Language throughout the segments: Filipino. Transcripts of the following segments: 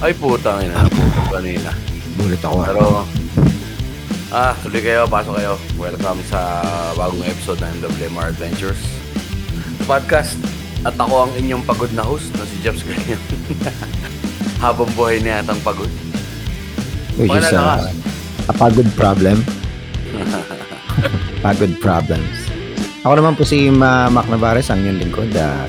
Ay putang ina. Kanina. Bulit ako. ah. Pero, ah, tuloy kayo, pasok kayo. Welcome sa bagong episode ng WMR Adventures Podcast. At ako ang inyong pagod na host na si Jeps Ganyan. Habang buhay niya atang pagod. Which is Pangalakas. uh, a pagod problem. pagod problems. Ako naman po si Ma Mac Navarez, ang inyong lingkod ah,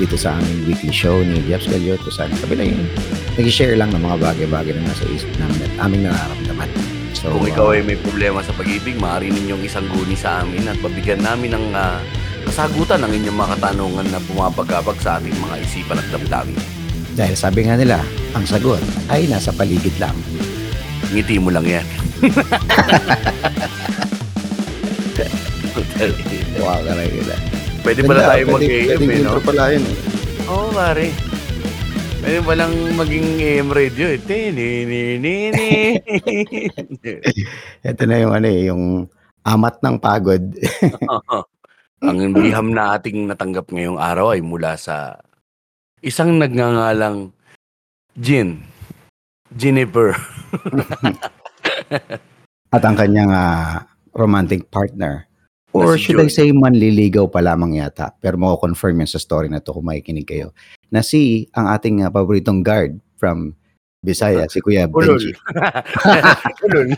dito sa aming weekly show ni Jeff Scalioto sa kabila yun. Nag-share lang ng mga bagay-bagay na nasa isip namin at aming nararamdaman. So, Kung ikaw ah, ay may problema sa pag-ibig, maaari ninyong isang guni sa amin at pabigyan namin ng ah, kasagutan ng inyong mga katanungan na bumabagabag sa ating mga isipan at damdamin. dahil sabi nga nila, ang sagot ay nasa paligid lang. Ngiti mo lang yan. Wow, ka nila. Pwede pala tayo mag-AM eh, no? intro pala yun eh. Oo, pare. Pwede palang maging AM radio eh. Tininini. Ito na yung ano eh, yung amat ng pagod. Ang biham na ating natanggap ngayong araw ay mula sa isang nagngangalang Jin. Juniper. At ang kanyang ah, romantic partner. Or si should I Joy. say manliligaw pa lamang yata. Pero mako-confirm yun sa story na to kung makikinig kayo. Na si ang ating ah, paboritong guard from Bisaya, si Kuya. Benji. Ulol.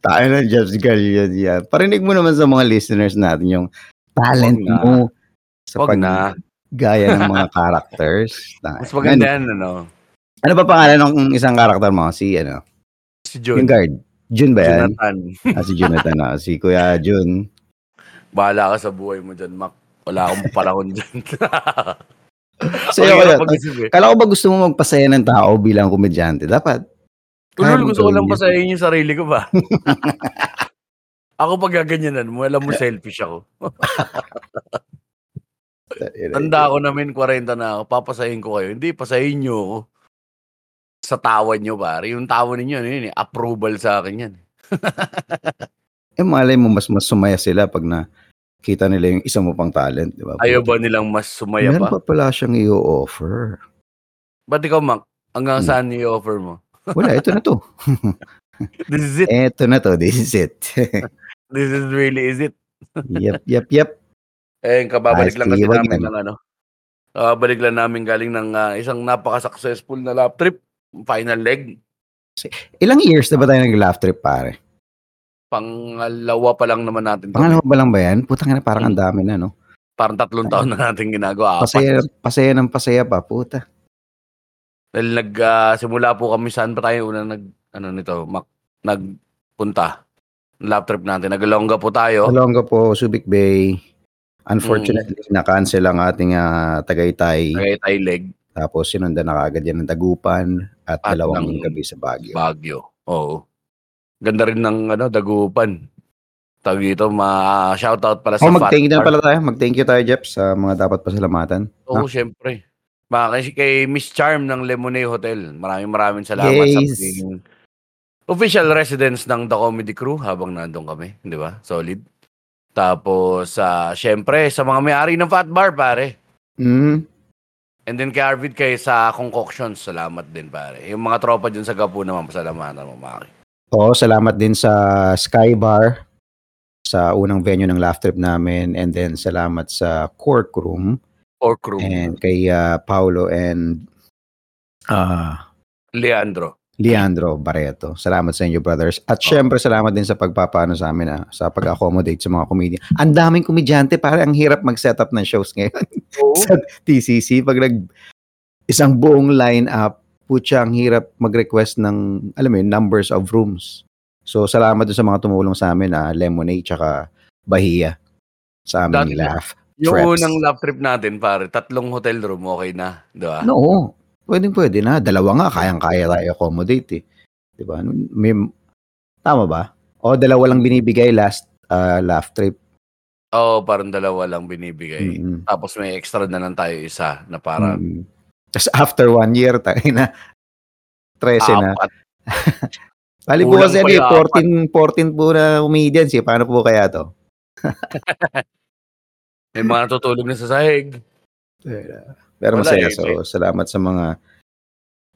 Tayo na, Jeff Galian yan. Parinig mo naman sa mga listeners natin yung talent Wag na. mo sa Wag na. paggaya ng mga characters. Mas maganda yan, ano? Ano ba pangalan ng isang karakter mo? Si ano? Si Yung Jun. guard. Jun ba yan? Jonathan. Ah, si Jonathan. ah. Si Kuya Jun. Bahala ka sa buhay mo dyan, Mac. Wala akong panahon dyan. Sa'yo Ang kaya. hirap mag-isip eh. Kala ko ba gusto mo magpasaya ng tao bilang komedyante? Dapat. Tulol, Kaya gusto ko lang gawin yung sarili ko ba? ako pag gaganyanan mo, alam mo selfish ako. Tanda ko namin, 40 na ako, papasahin ko kayo. Hindi, pasahin nyo ako. Sa tawa nyo, pare. Yung tawa ninyo, ano yun, eh, approval sa akin yan. Eh, malay mo, mas mas sumaya sila pag na kita nila yung isa mo pang talent, di ba? Ayaw ba nilang mas sumaya Meron pa? pa pala siyang i-offer. Ba't ikaw, Mac? Hanggang Hmm. saan i-offer mo? Wala, ito na to. This is it. ito na to. This is it. This is really is it. yep, yep, yep. Eh, kababalik Ayos, lang kasi namin ng ano. Kababalik lang namin galing ng ah, isang napaka-successful na lap trip. Final leg. Ilang years na ba tayo nag-laugh trip, pare? Pangalawa pa lang naman natin. Pangalawa ba lang ba yan? Putang ina, parang ang dami na, no? Parang tatlong taon na natin ginagawa. Apat. Pasaya, pasaya ng pasaya pa, puta. Dahil nag, simula po kami saan pa tayo unang nag, ano nito, mak, nagpunta. Lap trip natin. Nagalongga po tayo. Kalongga po, Subic Bay. Unfortunately, na-cancel ang ating ah, Tagaytay. Tagaytay leg. Tapos sinundan na kagad yan ng Dagupan at, At dalawang ng gabi sa Baguio. Baguio. Oo. Ganda rin ng ano, dagupan. Tawag dito, ma-shoutout pala sa Oh, mag-thank you pala tayo. Mag-thank you tayo, Jeff, sa mga dapat pasalamatan. Oo, syempre. Mga kay, Miss Charm ng Lemonade Hotel. Maraming maraming salamat sa Yes. pagiging official residence ng The Comedy Crew habang nandun kami. Di ba? Solid. Tapos, ah, syempre, sa mga may-ari ng Fat Bar, pare. Mm. And then kay Arvid, kay sa Concoctions, salamat din, pare. Yung mga tropa dyan sa Gapu naman, pasalamatan mo, Maki. Oo, salamat din sa Sky Bar sa unang venue ng laugh trip namin and then salamat sa Cork Room Or crew. and kay ah, Paulo and ah Leandro. Leandro Barreto. Salamat sa inyo, brothers. At syempre, salamat din sa pagpapaano sa amin, ah, sa pag-accommodate sa mga comedian. Ang daming komedyante, pare, ang hirap mag-set up ng shows ngayon sa TCC. Pag nag, isang buong line-up, putya, ang hirap mag-request ng, alam mo yun, numbers of rooms. So, salamat doon sa mga tumulong sa amin, ah, Lemonade, tsaka Bahia, sa Dati- aming laugh. Yung Trips. unang lap trip natin, pare, tatlong hotel room, okay na. Di ba? No, pwedeng pwede na. Dalawa nga, kayang-kaya tayo accommodate eh. Di ba? May, tama ba? O dalawa lang binibigay last ah, laugh trip. Oo, parang dalawa lang binibigay. Mm-mm. Tapos may extra na lang tayo isa na parang Mm. Tapos after one year, tayo na 13 na. Bali po kasi ano, eh, yung 14, 14 po na comedians eh. Paano po kaya to? May mga natutulog na sa sahig. Pero Wala masaya. eh, So, may salamat sa mga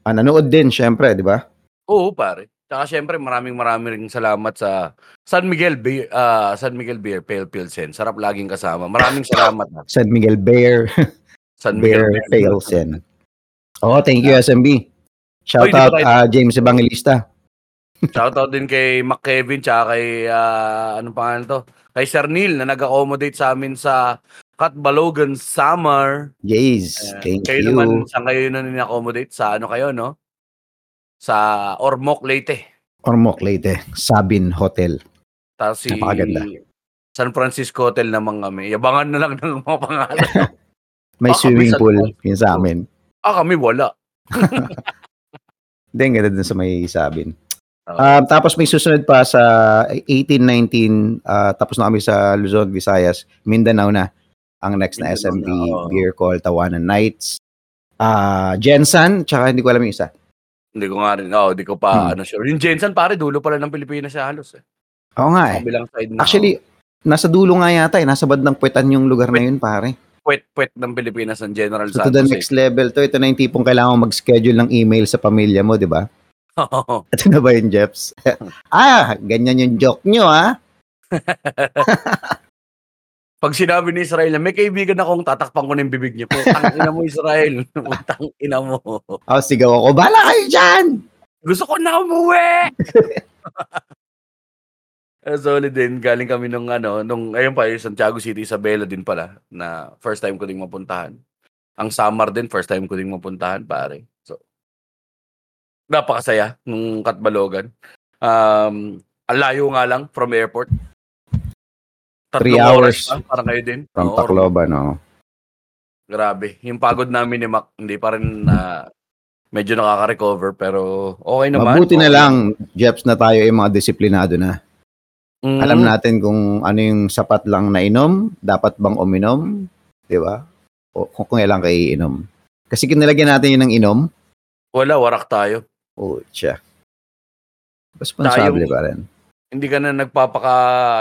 ah, nanood din syempre, 'di ba? Oo, pare. Tsaka siyempre maraming maraming ring salamat sa San Miguel Beer, ah, San Miguel Beer Pale Pilsen. Sarap laging kasama. Maraming salamat ha. San Miguel Bear, San Miguel Bear Beer. Failsen. Oh, thank you SMB. Shout Oy, out tayo- ah, James Evangelista. Shoutout din kay Mac Kevin tsaka kay ah, anong pangalan to? Kay Sir Neil na nag-accommodate sa amin sa Katbalogan Summer. Yes, thank kayo you. naman, saan kayo na accommodate Sa ano kayo, no? Sa Ormoc, Leyte. Ormoc Leyte, Sabin Hotel. Tapos si Napakaganda. San Francisco Hotel naman kami. Yabangan na lang ng mga pangalan. May Ah, swimming pool yun sa amin. ah, kami wala. Hindi, ganda dun sa may Sabin. Um, tapos may susunod pa sa 18-19, ah, tapos na kami sa Luzon, Visayas, Mindanao na ang next na SMB. Beer Call Tawanan Nights. Ah, Jensen, tsaka hindi ko alam yung isa. Hindi ko nga rin. Oo, hindi ko pa Hmm. ano sure. Yung Jensen pare, dulo pala ng Pilipinas siya halos eh. Oo nga eh. Side na. Actually, nasa dulo nga yata eh. Nasa bandang puwetan yung lugar na yun, pare. puwet-puwet ng Pilipinas ng General So to the Santos. next level to, ito na yung tipong kailangan mo mag-schedule ng email sa pamilya mo, di ba? Oo. Ito na ba yung Jeps? ah, ganyan yung joke nyo, ah. Pag sinabi ni Israel na may kaibigan akong tatakpan ko ng bibig niya. Putang ina mo Israel. Putang ina mo. Oh, sigaw ako, bala kayo dyan! Gusto ko na umuwi! Solid din. Galing kami nung ano, nung, ayun pa, yung Santiago City, Isabela din pala, na first time ko ding mapuntahan. Ang Samar din, first time ko ding mapuntahan, pare. So, napakasaya nung Katbalogan. Um, ang layo nga lang from airport. Three hours. pa, parang kayo din. From Tacloban, no? Grabe. Yung pagod namin ni Mac, hindi pa rin na medyo nakaka-recover, pero okay naman. Mabuti na Okay. lang, Jeps, na tayo ay mga disiplinado na. Mm. Alam natin kung ano yung sapat lang na inom, dapat bang uminom, di ba? O kung, kung ilang kayo iinom. Kasi kinalagyan natin yun ng inom, Wala, warak tayo. oh, siya. Responsable Tayong- pa rin. Hindi ka na nagpapaka,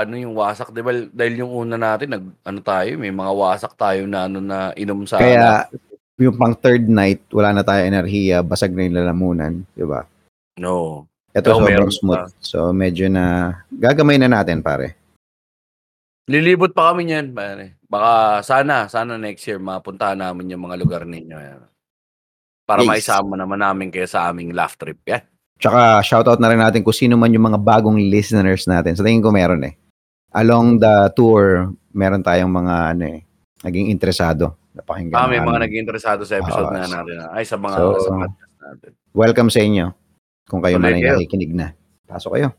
ano yung wasak, di ba? Dahil yung una natin, nag, ano tayo, may mga wasak tayo na, ano, na inom sa... Kaya, yung pang third night, wala na tayo enerhiya, basag na yung lalamunan, di ba? no. Ito Oo, sobrang smooth. So, medyo na, gagamay na natin, pare. Lilibot pa kami niyan, pare. Baka, sana, sana next year, mapuntahan namin yung mga lugar ninyo. Yan. Para Yes. maisama naman namin kayo sa aming laugh trip. Yan. Tsaka, shoutout na rin natin kung sino man yung mga bagong listeners natin. Sa tingin ko meron eh. Along the tour, meron tayong mga, ano eh, naging interesado. Napakinggan Ah, may mga naging interesado sa episode Oo. na natin. Ay, sa mga So, sa podcast natin. Welcome sa inyo. Kung kayo man ay nakikinig na. Pasok kayo.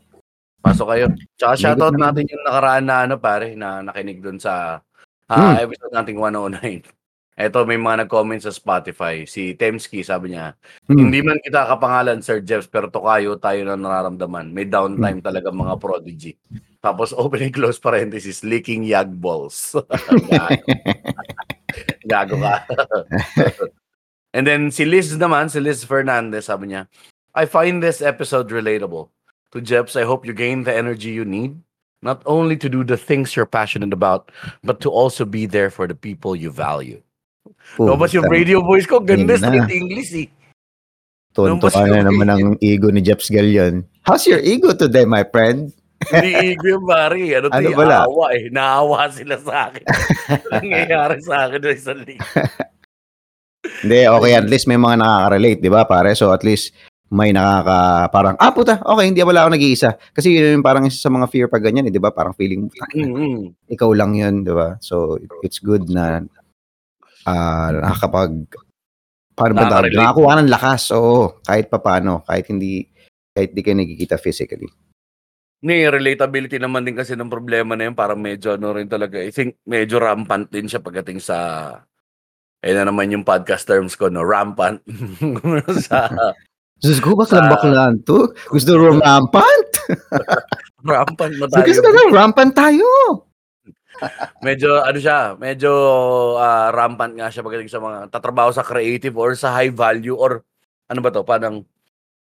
Pasok kayo. Tsaka shoutout natin yung nakaraan na ano pare, na nakinig dun sa ah, Hmm. episode nating 109. Eto, may mga nag-comment sa Spotify. Si Temski, sabi niya, Hmm. hindi man kita kapangalan, Sir Jeff, pero tukayo tayo na nararamdaman. May downtime Hmm. talaga mga prodigy. Tapos open and close parenthesis, leaking yag balls. Gago. Gago ka. and then si Liz naman, si Liz Fernandez, sabi niya, I find this episode relatable. To Jeps, I hope you gain the energy you need, not only to do the things you're passionate about, but to also be there for the people you value. Oh, Tapos yung radio voice ko, ganda straight English eh. Tonto ka na naman ang ego ni Jeps Galion. How's your ego today, my friend? Hindi ego yung pare. Ano, Ano ano pala? Awa eh. Naawa sila sa akin. Nangyayari sa akin ng isang linggo. Hindi, okay, at least may mga nakaka-relate, di ba, pare? So, at least may nakaka, parang, ah, puta, okay, hindi wala ako nag-iisa. Kasi yun yung parang isa sa mga fear pag ganyan, eh, di ba? Parang feeling, Mm-hmm. ikaw lang yun, di ba? So, it's good na ah nakakapag, paano ba tawag? Nakakuha ng lakas, oo, kahit papano, kahit hindi, kahit di kayo nagkikita physically. Ni relatability naman din kasi ng problema na yun, parang medyo ano rin talaga. I think medyo rampant din siya pagdating sa ayun na naman yung podcast terms ko, no? Rampant. sa Diyos ko, Sa- baklang-baklaan to. Gusto rampant? rampant na So, tayo. gusto na rampant tayo. medyo ano siya, medyo ah, rampant nga siya pagdating sa mga tatrabaho sa creative or sa high value or ano ba to, parang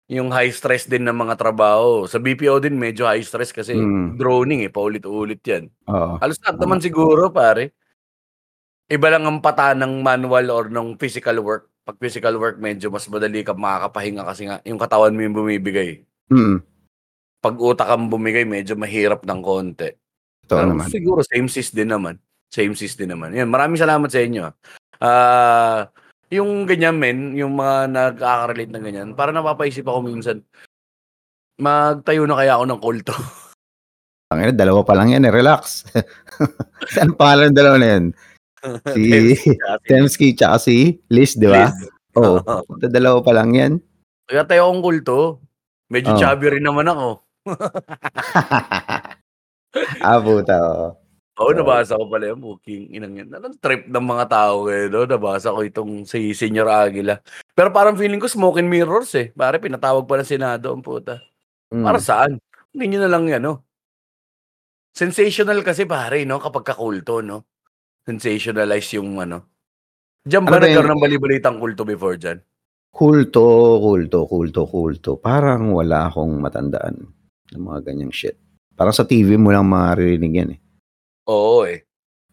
yung high stress din ng mga trabaho. Sa BPO din medyo high stress kasi Mm. droning eh, paulit-ulit yan. Oo. Halos lahat naman siguro pare. Iba lang ang pata ng manual or ng physical work. Pag physical work, medyo mas madali ka makakapahinga kasi nga yung katawan mo yung bumibigay. Mm. Pag utak ang bumigay, medyo mahirap ng konti. Totoo naman. siguro same sis din naman. Same sis din naman. Yan, maraming salamat sa inyo. Ah, yung ganyan men, yung mga nagkaka-relate ng ganyan, para napapaisip ako minsan, magtayo na kaya ako ng kulto. Ang ina, dalawa pa lang yan eh. Relax. Saan pangalan ng dalawa na yan? Si Temsky tsaka si Liz, di ba? Oo. Oo. Dalawa pa lang yan. Kaya tayo akong kulto. Medyo Oo. chubby rin naman ako. Ah, puta. oo. Oo, nabasa ko pala yung booking. Inang yan. Anong trip ng mga tao eh, no? Nabasa ko itong si Senyor Aguila. Pero parang feeling ko smoke and mirrors eh. Pare, pinatawag pa ng Senado ang puta. Mm. Para saan? Hindi nyo na lang yan, no? Sensational kasi pare, no? Kapag kakulto, no? Sensationalize yung ano. Diyan ba Ano ba nagkaroon yun? ng balibalitang kulto before dyan? Kulto, kulto, kulto, kulto. Parang wala akong matandaan ng mga ganyang shit. Parang sa TV mo lang maririnig yan eh. Oo eh.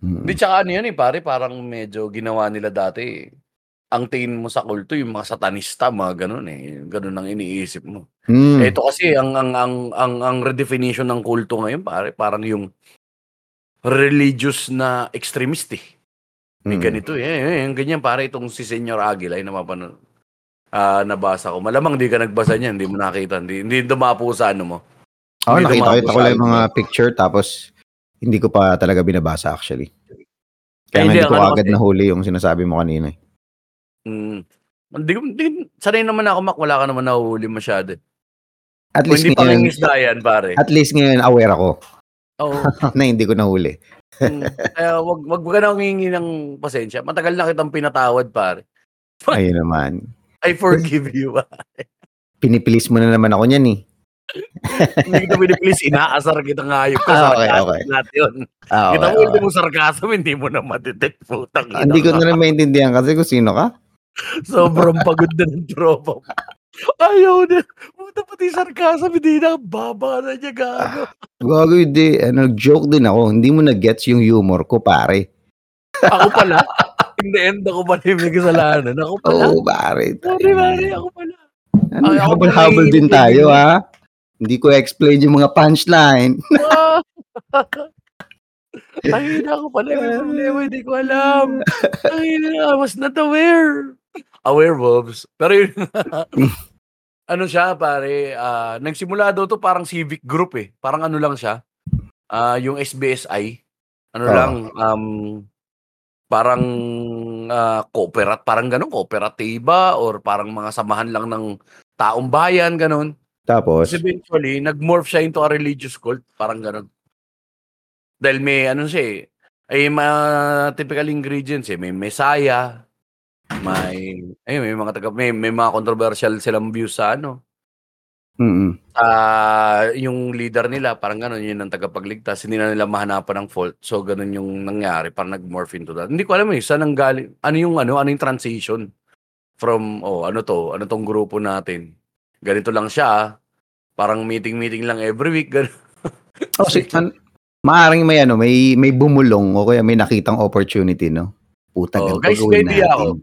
Mm. Di tsaka ano yan eh, pare, parang medyo ginawa nila dati eh. Ang tingin mo sa kulto, yung mga satanista, mga ganun eh. Ganun ang iniisip mo. Mm. Ito kasi ang ang ang ang ang redefinition ng kulto ngayon pare parang yung religious na extremist eh. May Mm. ganito eh, eh, yung ganyan pare itong si Senyor Aguila yung napapanood. Ah, nabasa ko. Malamang di ka nagbasa niyan, hindi mo nakita, hindi hindi dumapo sa ano mo. Hindi nakita ko sa lang yung mga picture tapos hindi ko pa talaga binabasa actually. Eh, Kaya hindi, hindi ko ano agad kasi- nahuli yung sinasabi mo kanina. eh. Mm. Hindi ko hindi sanay naman ako mak, wala ka naman nahuhuli masyado. At Kung least hindi pa ngayon, isda yan, pare. at least ngayon aware ako Oo. na hindi ko nahuli. Mm. Kaya wag wag ka na humingi ng pasensya. Matagal na kitang pinatawad, pare. Ayun naman. I forgive you. Pinipilis mo na naman ako niyan eh. Hindi kita pinipilis, inaasar kita ngayop ka. Ah, okay, okay. Lahat yun. Ah, kita okay, mo, hindi okay. mo sarcasm, hindi mo na matitect. Putang ina Hindi ko na rin maintindihan kasi kung sino ka. Sobrang pagod na ng tropa. mo. Ayaw na. Puta pati sarcasm, hindi na. Baba na niya, gago. Gago hindi. Ano, joke din ako. Hindi mo na-gets yung humor ko, pare. Ako pala. In the end, ako pala yung may kasalanan. Ako pala. Oo, pare. Pare, pare, ako pala. Ano, habol-habol din tayo, ha? Hindi ko explain yung mga punchline. Ay, na ako pala. May problema, hindi ko alam. Ay, I was not aware. Aware, Bobs. Pero yun, ano siya, pare, ah, nagsimula daw to parang civic group eh. Parang ano lang siya. Ah, yung SBSI. Ano Oo. lang, um, parang ah, cooperat, parang ganun, kooperatiba or parang mga samahan lang ng taong bayan, ganun. Tapos, Tapos eventually, nag-morph siya into a religious cult. Parang ganun. Dahil may, ano siya eh, ay mga typical ingredients eh. May messiah, may, ay, may mga taga, may, may mga controversial silang views sa ano. mm Ah, yung leader nila, parang ganun, yun ang tagapagligtas. Hindi na nila mahanapan ng fault. So, ganun yung nangyari. Parang nag-morph into that. Hindi ko alam eh, saan ang galing, ano yung, ano, ano yung transition from, oh, ano to, ano tong grupo natin. Ganito lang siya, ah. parang meeting-meeting lang every week. Ganun. oh, si, an, maaring may ano, may may bumulong o kaya may nakitang opportunity, no? Puta, Oh, guys, may idea ako.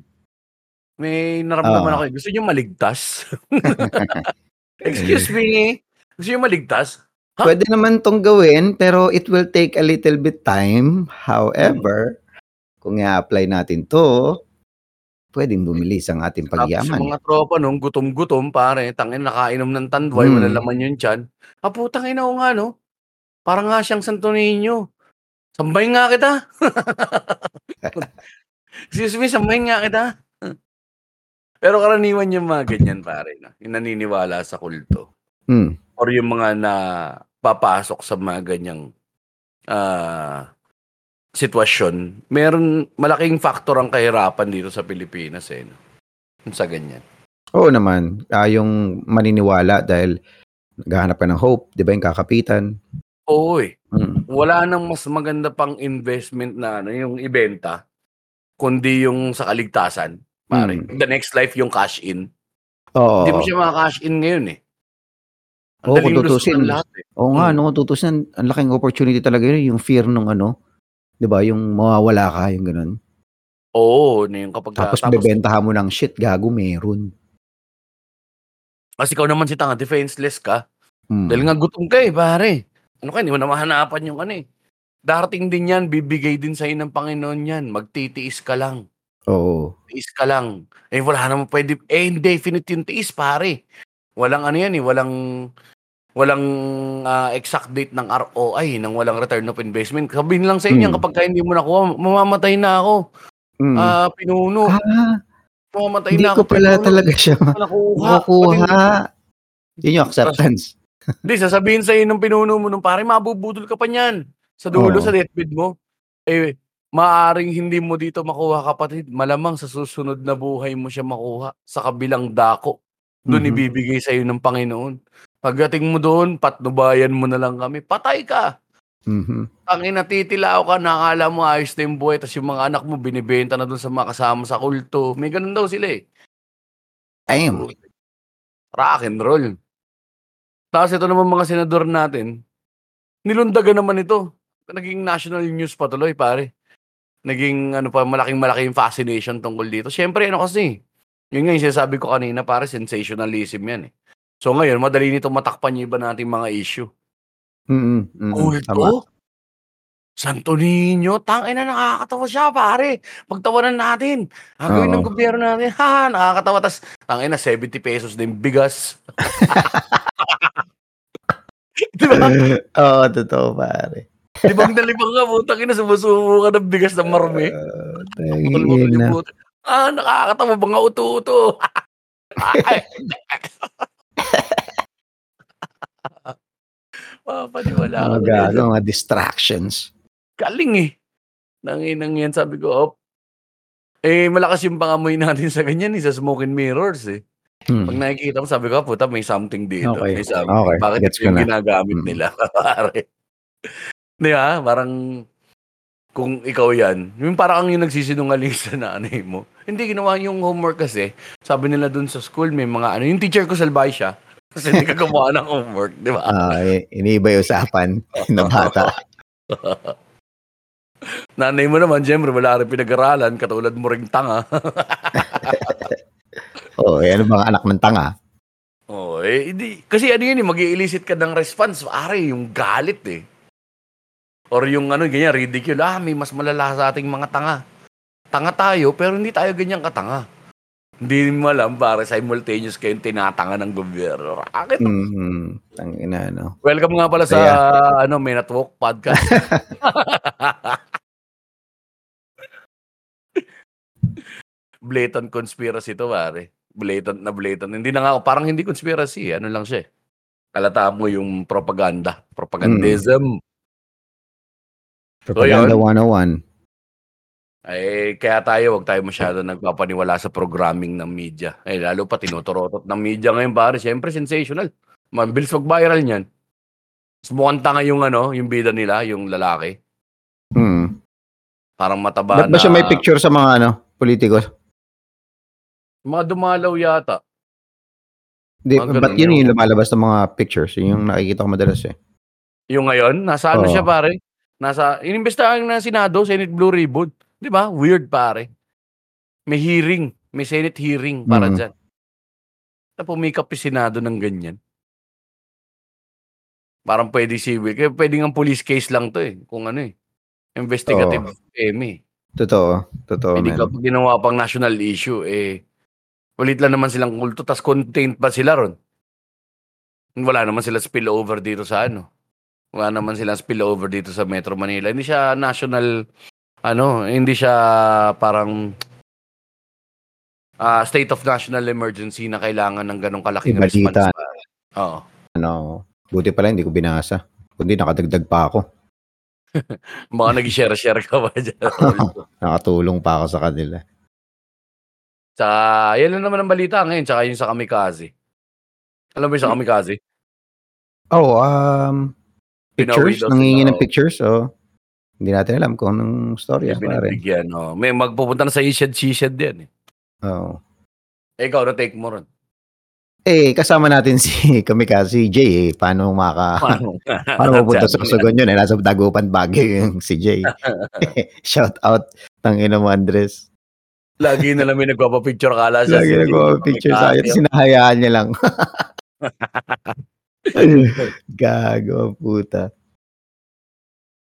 May naramdaman Oo. ako. eh. Gusto niyo maligtas? Excuse me. Gusto niyo maligtas? Ha? Pwede naman tong gawin, pero it will take a little bit time. However, kung i-apply natin to, pwedeng bumilis ang ating Tapos pagyaman. yung mga tropa nung gutom-gutom, pare, tangin nakainom ng tandway, Hmm. wala laman yung tiyan. Ah, putang ina nga, no? Parang nga siyang Santo Niño. Sambay nga kita. Excuse me, sambay nga kita. Pero karaniwan yung mga ganyan, pare, no? yung naniniwala sa kulto. Hmm. Or yung mga na papasok sa mga ganyang ah, sitwasyon, meron malaking factor ang kahirapan dito sa Pilipinas eh. No? Sa ganyan. Oo naman, ah, yung maniniwala dahil naghahanap ka ng hope, di ba yung kakapitan? Oo eh. Mm. Wala nang mas maganda pang investment na ano, yung ibenta, kundi yung sa kaligtasan. Pare. Mm. The next life yung cash in. Oo. Hindi mo siya maka-cash in ngayon eh. Ang Oo, kung tutusin. eh. Oo nga, Mm. no, tutusin, ang laking opportunity talaga yun, yung fear nung ano, di ba, yung mawawala ka, yung ganun. Oo, na yung kapag Tapos bebentahan mo ng shit, gago meron. Kasi ikaw naman si tanga, defenseless ka. Mm. Dahil nga gutom ka eh, pare. Ano ka, hindi mo na mahanapan yung ano eh. Darating din yan, bibigay din sa'yo ng Panginoon yan. Magtitiis ka lang. Oo. Tiis ka lang. Eh, wala naman pwede. Eh, indefinite yung tiis, pare. Walang ano yan eh, walang walang ah, exact date ng ROI, ng walang return of investment. Sabihin lang sa inyo, Mm. kapag ka hindi mo nakuha, mamamatay na ako. Mm. Ah, pinuno. ah, Mamamatay hindi na ko ako. pala pinuno. talaga siya Hindi ko nakuha. makukuha. Yun yung acceptance. Hindi, sasabihin sa'yo nung pinuno mo nung pare, mabubudol ka pa niyan. Sa dulo, Oo. sa deathbed mo. Eh, maaring hindi mo dito makuha kapatid. Malamang sa susunod na buhay mo siya makuha. Sa kabilang dako. Doon Mhm. ibibigay sa'yo ng Panginoon. Pagdating mo doon, patnubayan mo na lang kami. Patay ka. Mhm. Ang inatitilao ka, nakala mo ayos na yung buhay, tapos yung mga anak mo binibenta na doon sa mga kasama sa kulto. May ganun daw sila eh. Damn. Rock and roll. Tapos ito naman mga senador natin, nilundagan naman ito. Naging national news pa tuloy, pare. Naging ano pa, malaking malaking fascination tungkol dito. Siyempre, ano kasi, yun nga yung sinasabi ko kanina, pare, sensationalism yan eh. So ngayon, madali nito matakpan yung iba nating mga issue. Mm, mm, Kulto? tama. Santo Niño, tangay na nakakatawa siya, pare. Pagtawanan natin. Gagawin ng gobyerno natin. Ha, nakakatawa. Tas, tangay na, 70 pesos din bigas. Di ba? Oo, totoo pare. Libang na libang ka, putang ina, sumusubo ka ng bigas ng marumi. Uh, Ah, nakakatawa, mga uto-uto. Ay. Papaniwala ka Mga na gago, dito. mga distractions. Galing eh. Nanginang yan, sabi ko, op. Eh, malakas yung pangamoy natin sa ganyan, eh, sa smoke and mirrors eh. Hmm. Pag nakikita mo, sabi ko, puta, may something dito. Okay. May something. Okay, Bakit gets yung na. ginagamit Mm. nila? Pare. Di ba? Parang, kung ikaw yan, yung parang ang yung nagsisinungaling sa nanay mo. Hindi ginawa yung homework kasi. Sabi nila dun sa school, may mga ano, yung teacher ko salbay siya. Kasi hindi ka gumawa ng homework, di ba? Eh, iniiba yung usapan ng bata. Nanay mo naman, syempre, wala rin pinag-aralan, katulad mo ring tanga. Oo, eh, ano mga anak ng tanga? Oo, eh, hindi. Kasi ano yun, eh, mag-i-elicit ka ng response. Are, yung galit eh. Or yung ano, ganyan, ridicule. Ah, may mas malala sa ating mga tanga. Tanga tayo, pero hindi tayo ganyan katanga. Hindi mo alam, para simultaneous kayong tinatanga ng gobyerno. Rakit. Mm-hmm. Tangina, no? Welcome nga pala sa, ano, Men at Walk podcast. blatant conspiracy to, pare. Blatant na blatant. Hindi na nga, parang hindi conspiracy. Ano lang siya. eh. Kalata mo yung propaganda. Propagandism. Propaganda yun. 101. Eh, kaya tayo, wag tayo masyado nagpapaniwala sa programming ng media. Eh, lalo pa tinuturotot ng media ngayon, pare. Siyempre, sensational. Mabilis mag-viral niyan. Mas mukhang tanga yung ano, yung bida nila, yung lalaki. Hmm. Parang mataba Ba't ba na... siya may picture sa mga ano, politiko? Mga dumalaw yata. Di, Ah, ba't yun yun. yung lumalabas ng mga pictures? Yun Yung nakikita ko madalas eh. Yung ngayon, nasa ano Oo. siya pare? Nasa, inimbestahan na Senado, Senate Blue Ribbon. Di ba? Weird pare. May hearing. May Senate hearing para Mhm. dyan. Na pumikap yung Senado ng ganyan. Parang pwede civil. Kaya pwede nga police case lang to eh. Kung ano eh. Investigative eme. Totoo. Totoo, Hindi kapag ginawa pang national issue, eh, ulit lang naman silang kulto, tas contained pa sila ron. Wala naman sila spillover dito sa ano. Wala naman sila spillover dito sa Metro Manila. Hindi siya national, ano, hindi siya parang ah, state of national emergency na kailangan ng ganong kalaking Ibalita. response. Oo. Ano, buti pala hindi ko binasa. Kundi nakadagdag pa ako. Mga nag-share-share ka ba dyan? Nakatulong pa ako sa kanila. Tsaka, yan lang naman ang balita ngayon. Tsaka yung sa kamikaze. Alam mo yung sa kamikaze? Oh, um, pictures? Nangingi ng pictures? Oh. Hindi natin alam kung anong storya. Binibigyan. Oh. May magpupunta na sa Ishad Shishad din. Eh. Oh. Eh, ikaw na take mo ron. Eh, kasama natin si Kamikaze Jay eh. Paano maka... Paano? Paano pupunta sa Sugon yun eh? Nasa Dagupan Baguio yung si Jay. Shout out. Tangina mo, Andres. Lagi na lang may nagpapapicture kala siya. Lagi nagpapapicture sa akin, sinahayaan niya lang. Gago, puta.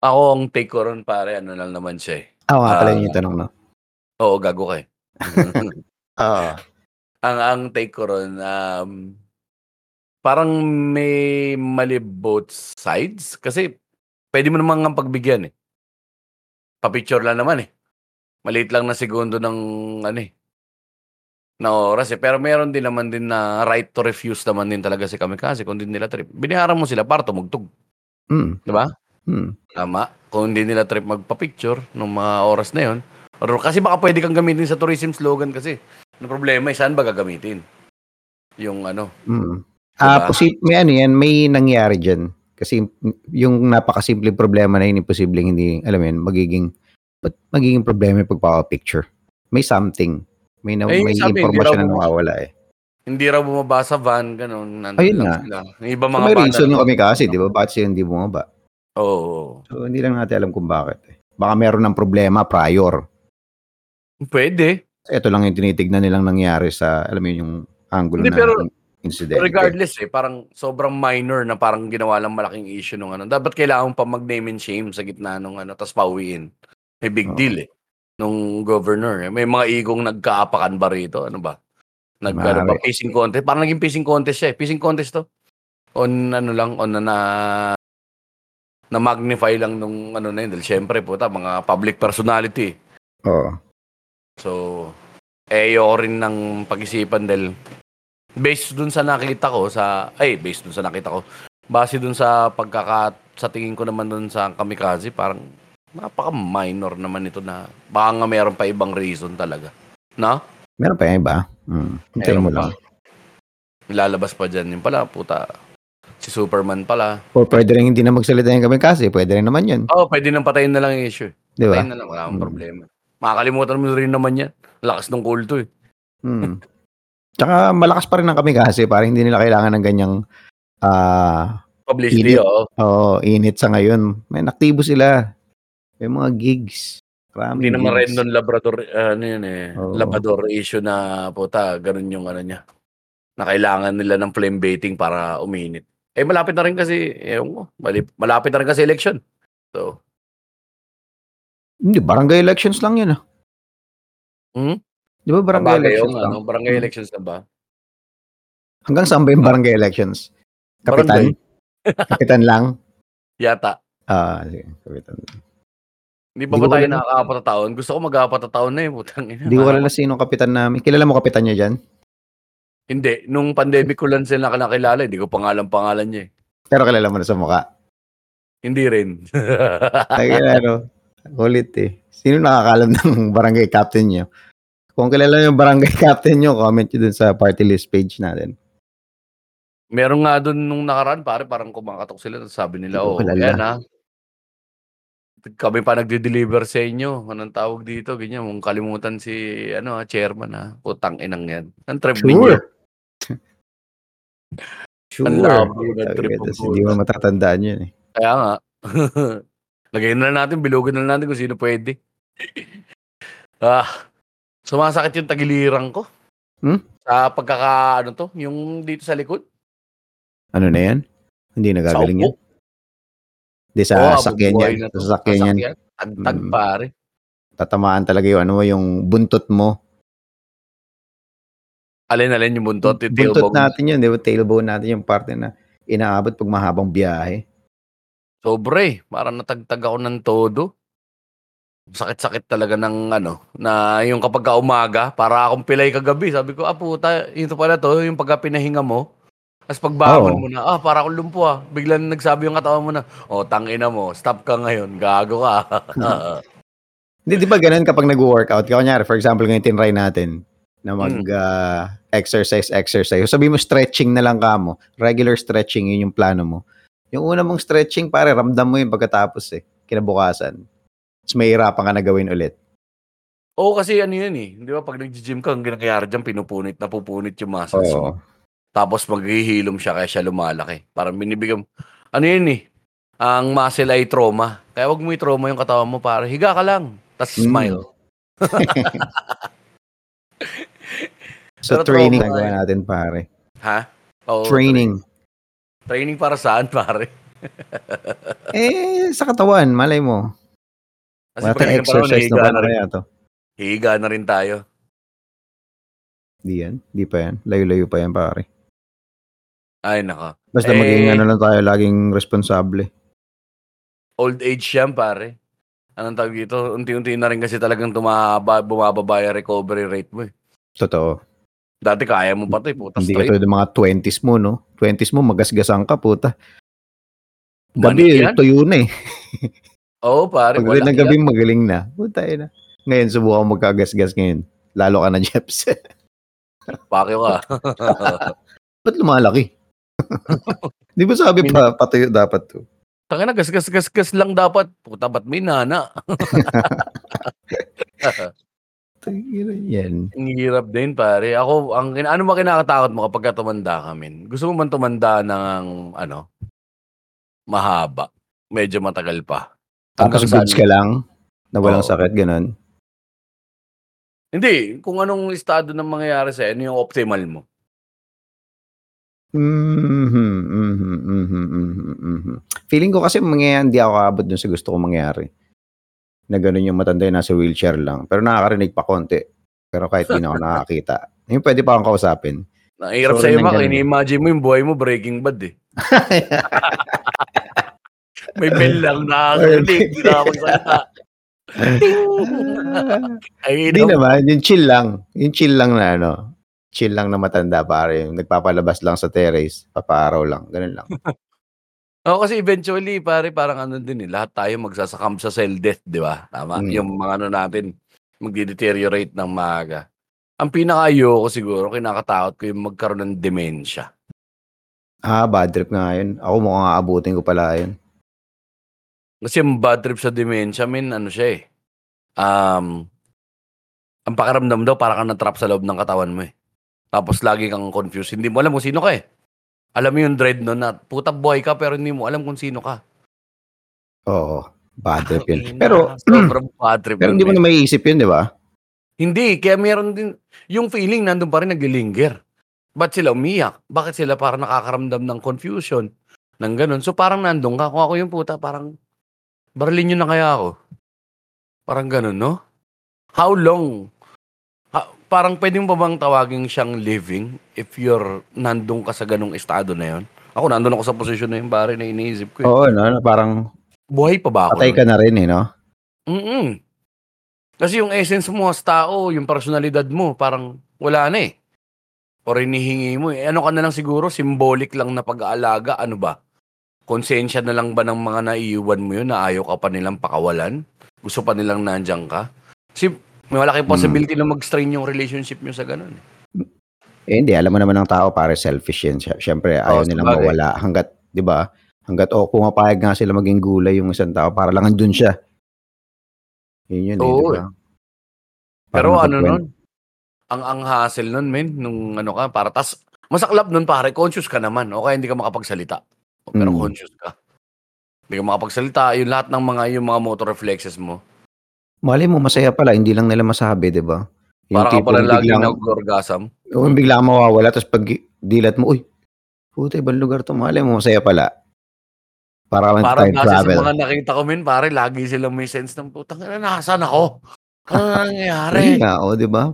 Ako ang take ko ron pare, ano lang naman siya eh. Ako nga pala Ah. yung tanong, no? Oo, gago ka eh. Oo. ang ang take ko ron, um, parang may mali both sides. Kasi pwede mo naman nga pagbigyan eh. Pa-picture lang naman eh. Maliit lang na segundo ng ano eh. Na oras eh. Pero meron din naman din na right to refuse naman din talaga si Kamikaze kung hindi nila trip. Biniharan mo sila para tumugtog. Mm. Di ba? Mm. Tama. Kung hindi nila trip magpa-picture nung mga oras na yon. Or, kasi baka pwede kang gamitin sa tourism slogan kasi. Ang problema eh, saan ba gagamitin? Yung ano. Mm. Ah, Diba? posi- may ano yan, may nangyari diyan. Kasi yung napakasimple problema na yun, imposibleng hindi, alam mo yun, magiging, magiging problema yung pagpapapicture? May something. May, na, Eh, may sabi, raw na nawawala eh. Hindi raw bumaba sa van, ganun. Ayun nga. Sila. Iba So, mga may van reason na- yung kami kasi, di ba? Bakit siya hindi bumaba? Oo. So, hindi lang natin alam kung bakit. Eh. Baka meron ng problema prior. Pwede. Ito lang yung tinitignan nilang nangyari sa, alam mo yun, yung angulo Hindi, na pero- incident. Regardless eh, parang sobrang minor na parang ginawa lang malaking issue nung ano. Dapat kailangan pa mag-name and shame sa gitna nung ano, tapos pauwiin. May big Oo. deal eh. Nung governor eh. May mga igong nagkaapakan ba rito? Ano ba? Nag, ano ba? Contest. Parang naging pacing contest siya eh. Pacing contest to. On ano lang, on na na na magnify lang nung ano na yun. Dahil syempre po, mga public personality. Oo. So, eh, ayoko rin ng pag-isipan dahil based dun sa nakita ko sa, ay, based dun sa nakita ko, base dun sa pagkaka, sa tingin ko naman dun sa kamikaze, parang napaka-minor naman ito na baka nga meron pa ibang reason talaga. Na? Meron pa yung iba? Hmm. Meron mo pa. lang. Lalabas pa dyan yung pala, puta. Si Superman pala. O pwede rin hindi na magsalita yung kami kasi, pwede rin naman yun. Oh, pwede nang patayin na lang yung issue. Di ba? Patayin na lang, wala akong Mm. problema. Makakalimutan mo rin naman yan. Lakas ng kulto eh. Hmm. Tsaka malakas pa rin ang kami kasi, parang hindi nila kailangan ng ganyang ah Publicity, Init. oo. oh, init sa ngayon. May naktibo sila. May mga gigs. Maraming Hindi naman gigs. random labrador, ano yun eh, Oo. labrador issue na puta, ganun yung ano niya. Na kailangan nila ng flame baiting para uminit. Eh malapit na rin kasi, ewan ko, malapit na rin kasi election. So, Hindi, barangay elections lang yun ah. Hmm? Di ba barangay bagay elections yung lang? ano, barangay elections na ba? Hanggang saan ba yung barangay elections? Kapitan? Kapitan lang? Yata. Ah, sige, kapitan. Hindi pa Di ba tayo na taon? Gusto ko mag-apat na taon na eh, putang ina. Hindi ko kilala sino kapitan namin. Kilala mo kapitan niya dyan? Hindi, nung pandemic ko lang sila nakilala, hindi ko pangalan pangalan niya eh. Pero kilala mo na sa mukha. Hindi rin. Kaya ano, ulit eh. Sino nakakalam ng barangay captain niyo? Kung kilala yung barangay captain niyo, comment nyo dun sa party list page natin. Meron nga doon nung nakaraan, pare, parang kumakatok sila. Sabi nila, oh, kilala." yan ha. Kami pa nagde-deliver sa inyo. Anong tawag dito? Ganyan, mong kalimutan si, ano, ah, chairman ha. Putang inang yan. Ang trip ninyo. Sure. Ang labo Sabi trip ko, ng tas Hindi mo matatandaan yun eh. Kaya nga. Lagyan na lang natin, bilugan na lang natin kung sino pwede. ah, sumasakit yung tagiliran ko. Hmm? Sa pagkaka, ano to, yung dito sa likod. Ano na yan? Hindi nagagaling yan? Hindi sa Oo, sakyan yan. na. Sa sakyan yan. Tagtag Mm. pare. Tatamaan talaga yung ano mo, yung buntot mo. Alin-alin yung buntot, yung buntot tailbone. natin yun, di ba? Tailbone natin yung parte na inaabot pag mahabang biyahe. Sobre, parang natagtag ako ng todo. Sakit-sakit talaga ng ano, na yung kapag ka umaga, para akong pilay kagabi. Sabi ko, ah puta, ito pala to, yung pagka pinahinga mo. Tapos pagbangon Oo. mo na, ah, para akong lumpo ah. Biglang nagsabi yung katawan mo na, oh, tangina mo, stop ka ngayon, gago ka. Hindi, di ba ganun kapag nag-workout? Kunyari, for example, ngayon tinry natin na mag-exercise, exercise. Sabi mo, stretching na lang ka mo. Regular stretching, yun yung plano mo. Yung una mong stretching, pare, ramdam mo yun pagkatapos eh. Kinabukasan. Tapos may hirapan ka na gawin ulit. Oo, kasi ano yun eh. Di ba, pag nag-gym ka, ang ginakayari dyan, pinupunit, napupunit yung muscles mo. Oo. Tapos maghihilom siya kaya siya lumalaki. Parang binibigyan, ano yun eh, ang muscle ay trauma. Kaya wag mo i-trauma yung katawan mo para higa ka lang. Tapos Mm. smile. So, Pero training trauma ang gawin eh. natin, pare. Ha? Oo, Training. Training para saan, pare? Eh, sa katawan, malay mo. Kasi Wala tayong exercise na ba na rin. to? Hihiga na rin tayo. Di yan. Di pa yan. Layo-layo pa yan, pare. Ay, naka. Basta Eh, maging ano lang tayo, laging responsable. Old age yan, pare. Anong tawag dito? Unti-unti na rin kasi talagang tumaba, bumababa yung recovery rate mo eh. Totoo. Dati kaya mo pa ito eh, puta Hindi ka straight. tulad ng mga 20s mo, no? 20s mo, magasgasan ka, puta. Gabi, yan. tuyo na eh. Oo, pare. Pag ng gabi, magaling na. Puta na. Ngayon, subukan mo magkagasgas ngayon. Lalo ka na, Jeps. Pakyo ka. Ba't lumalaki? Di ba sabi pa, patuyo dapat to? Taka na, gas-gas-gas-gas lang dapat. Puta, ba't may nana? Yan. Ang hirap din, pare. Ako, ang, ano ba kinakatakot mo kapag ka tumanda ka, min? Gusto mo man tumanda ng, ano, mahaba. Medyo matagal pa. Tapos goods ka lang, na walang Oo. sakit, ganun. Hindi, kung anong estado ng mangyayari sa ano yung optimal mo. Mhm, mhm, mhm, mhm, mhm. Feeling ko kasi mangyayari, hindi ako abot dun sa gusto ko mangyari. Na ganun yung matanda yung nasa wheelchair lang. Pero nakakarinig pa konti. Pero kahit di na ako nakakita. Yung pwede pa akong kausapin. Nahirap Sorry sa ng iba, ganun. ini-imagine mo yung buhay mo Breaking Bad eh. May bell lang nakakarinig, hindi na magsalita. Ay, Hindi naman, yung chill lang. Yung chill lang na ano. Chill lang na matanda pare. Yung nagpapalabas lang sa terrace. Papaaraw lang. Ganun lang. Oo, kasi eventually, pare, parang ano din eh, lahat tayo magsasakam sa cell death, di ba? Tama? Mm. Yung mga ano natin, magdi-deteriorate ng maaga. Ang pinaka-ayoko siguro, kinakatakot ko yung magkaroon ng dementia. Ah, bad trip nga yun. Ako mukhang aabutin ko pala yun. Kasi yung bad trip sa dementia, min, ano siya eh. Um, ang pakiramdam daw, para kang natrap sa loob ng katawan mo eh. Tapos lagi kang confused. Hindi mo alam kung sino ka eh. Alam mo yung dread nun na puta boy ka pero hindi mo alam kung sino ka. Oo. Bad trip yun. Ina, Pero, sobrang bad trip pero hindi mo men. na maiisip yun, di ba? Hindi, kaya meron din, yung feeling nandun pa rin naglilinger. Ba't sila umiyak? Bakit sila parang nakakaramdam ng confusion? Ng ganun. So parang nandun ka. Kung ako yung puta, parang, barilin nyo na kaya ako. Parang ganun, no? How long? Parang pwede mo ba bang tawagin siyang living if you're nandun ka sa ganung estado na yon? Ako nandun ako sa posisyon na yung pare na iniisip ko. Eh. Oo, no? Parang Buhay pa ba ako? patay ka na rin, eh, no? Mm Kasi yung essence mo as tao, yung personalidad mo, parang wala na eh. O hinihingi mo eh. Ano ka na lang siguro, symbolic lang na pag-aalaga, ano ba? Konsensya na lang ba ng mga naiiwan mo yun na ayaw ka pa nilang pakawalan? Gusto pa nilang nandiyan ka? Kasi may malaking possibility na mag-strain yung relationship nyo sa ganun. eh. Eh, hindi. Alam mo naman ng tao, para selfish yan. Siyempre, ayaw Oo, nilang mawala. Hanggat, di ba? Hanggat, o kung mapayag nga sila maging gulay yung isang tao, para lang andun siya. Yun yun, eh, Oo, di ba? Pero ano nun? Ang ang hassle nun, men, nung ano ka, para tas, masaklap nun pare, conscious ka naman, o kaya hindi ka makapagsalita. Pero Mm. conscious ka. Hindi ka makapagsalita, yung lahat ng mga, yung mga motor reflexes mo, Mali mo, masaya pala. Hindi lang nila masabi, di ba? Yung para ka tipong pala lagi biglang- nag-orgasm. Yung bigla kang mawawala, tapos pag dilat mo, uy, puta, ibang lugar to. Mali mo, masaya pala. Para kang Parang time kasi travel. sa mga nakita ko, men, pare, lagi silang may sense ng putang, na, nasaan ako? Ano nangyayari? Ayun nga, o, di ba?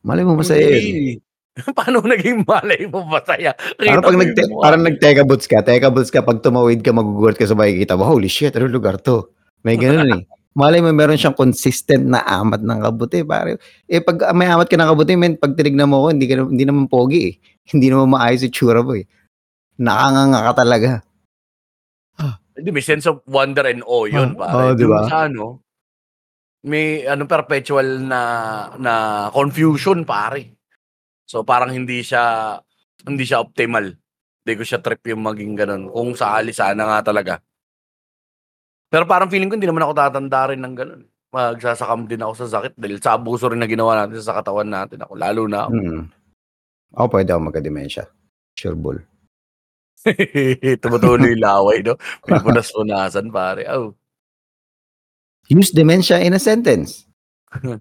Mali mo, masaya yun. Hindi. Paano naging malay mo masaya? Parang Kita pag nagte- parang nag-teka boots ka, teka boots ka, pag tumawid ka, magugulat ka sa makikita mo, holy shit, ano lugar to? May ganun eh. Malay mo, meron siyang consistent na amat ng kabuti. Pare. Eh, pag may amat ka ng kabuti, men, pag tinignan mo ko, hindi, ka, hindi naman pogi eh. Hindi naman maayos yung tsura mo eh. Nakanganga ka talaga. Hindi, may sense of wonder and awe yun, Oh, pare. oh, di ba? Sa ano, may ano perpetual na na confusion, pare. So parang hindi siya hindi siya optimal. Hindi ko siya trip yung maging ganun. Kung sakali sana nga talaga. Pero parang feeling ko hindi naman ako tatanda rin ng ganun. Magsasakam din ako sa sakit dahil sa abuso rin na ginawa natin sa katawan natin. Ako, lalo na ako. Hmm. Ako pwede ako magka-dementia. Sure bull. Tumutuloy yung laway, no? May punas-punasan, pare. Oh. Use dementia in a sentence.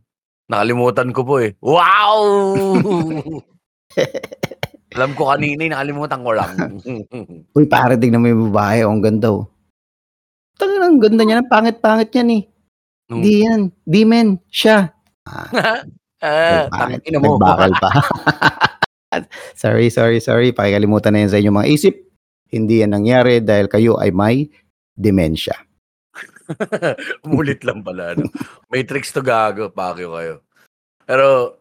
Nakalimutan ko po eh. Wow! Alam ko kanina, eh, nakalimutan ko lang. Uy, pare, tignan mo yung babae. Oh, ang ganda, oh. Ang ganda niya. Ang pangit-pangit yan, eh. Nung- Di yan. Di, men. Siya. ah, Bakit? tangina mo. Nagbakal pa. sorry, sorry, sorry. Pakikalimutan na yan sa inyong mga isip. Hindi yan nangyari dahil kayo ay may dementia. Umulit lang pala. Ano. Matrix to gago, pakyo kayo. Pero,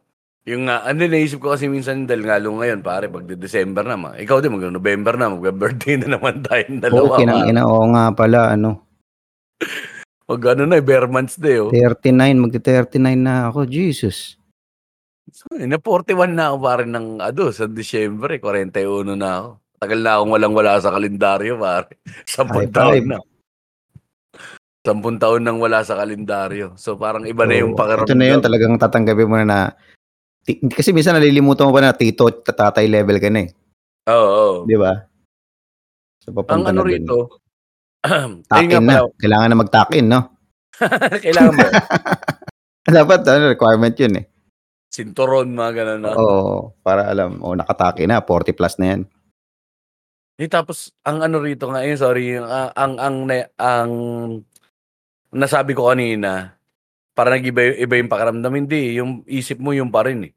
yung nga, ano naisip ko kasi minsan dahil nga lalo ngayon, pare, pag December na, ma, ikaw din, mag-November na, mag-birthday na naman tayong dalawa. Oo, kinang ma. ina. Oo nga pala, ano. Mag ano na, eh, bare months day, oh. 39, magti-39 na ako. Jesus. Na 41 na ako pare ng ano, sa Disyembre, 41 na ako. Tagal na akong walang-wala sa kalendaryo, pare. 10 High taon five. na. 10 taon nang wala sa kalendaryo. So parang iba na yung pakiramdam. Ito na yun, talagang tatanggapin mo na na ti- kasi minsan nalilimutan mo pa na tito at tatay level ka na eh. Oo, oo. Di ba? So, Ang ano na rito, ayun nga Takin na. pala, Kailangan na mag-takin, no? kailangan mo, Dapat, ano, requirement yun eh. sinturon, mga ganun na. Oo, para alam, oh, nakatake na, 40 plus na yan. Eh, tapos, ang ano rito nga, eh, sorry, yung, ah, ang, ang, ang, ang, nasabi ko kanina, para nag-iba iba yung pakiramdam, hindi, yung isip mo yung pa rin eh.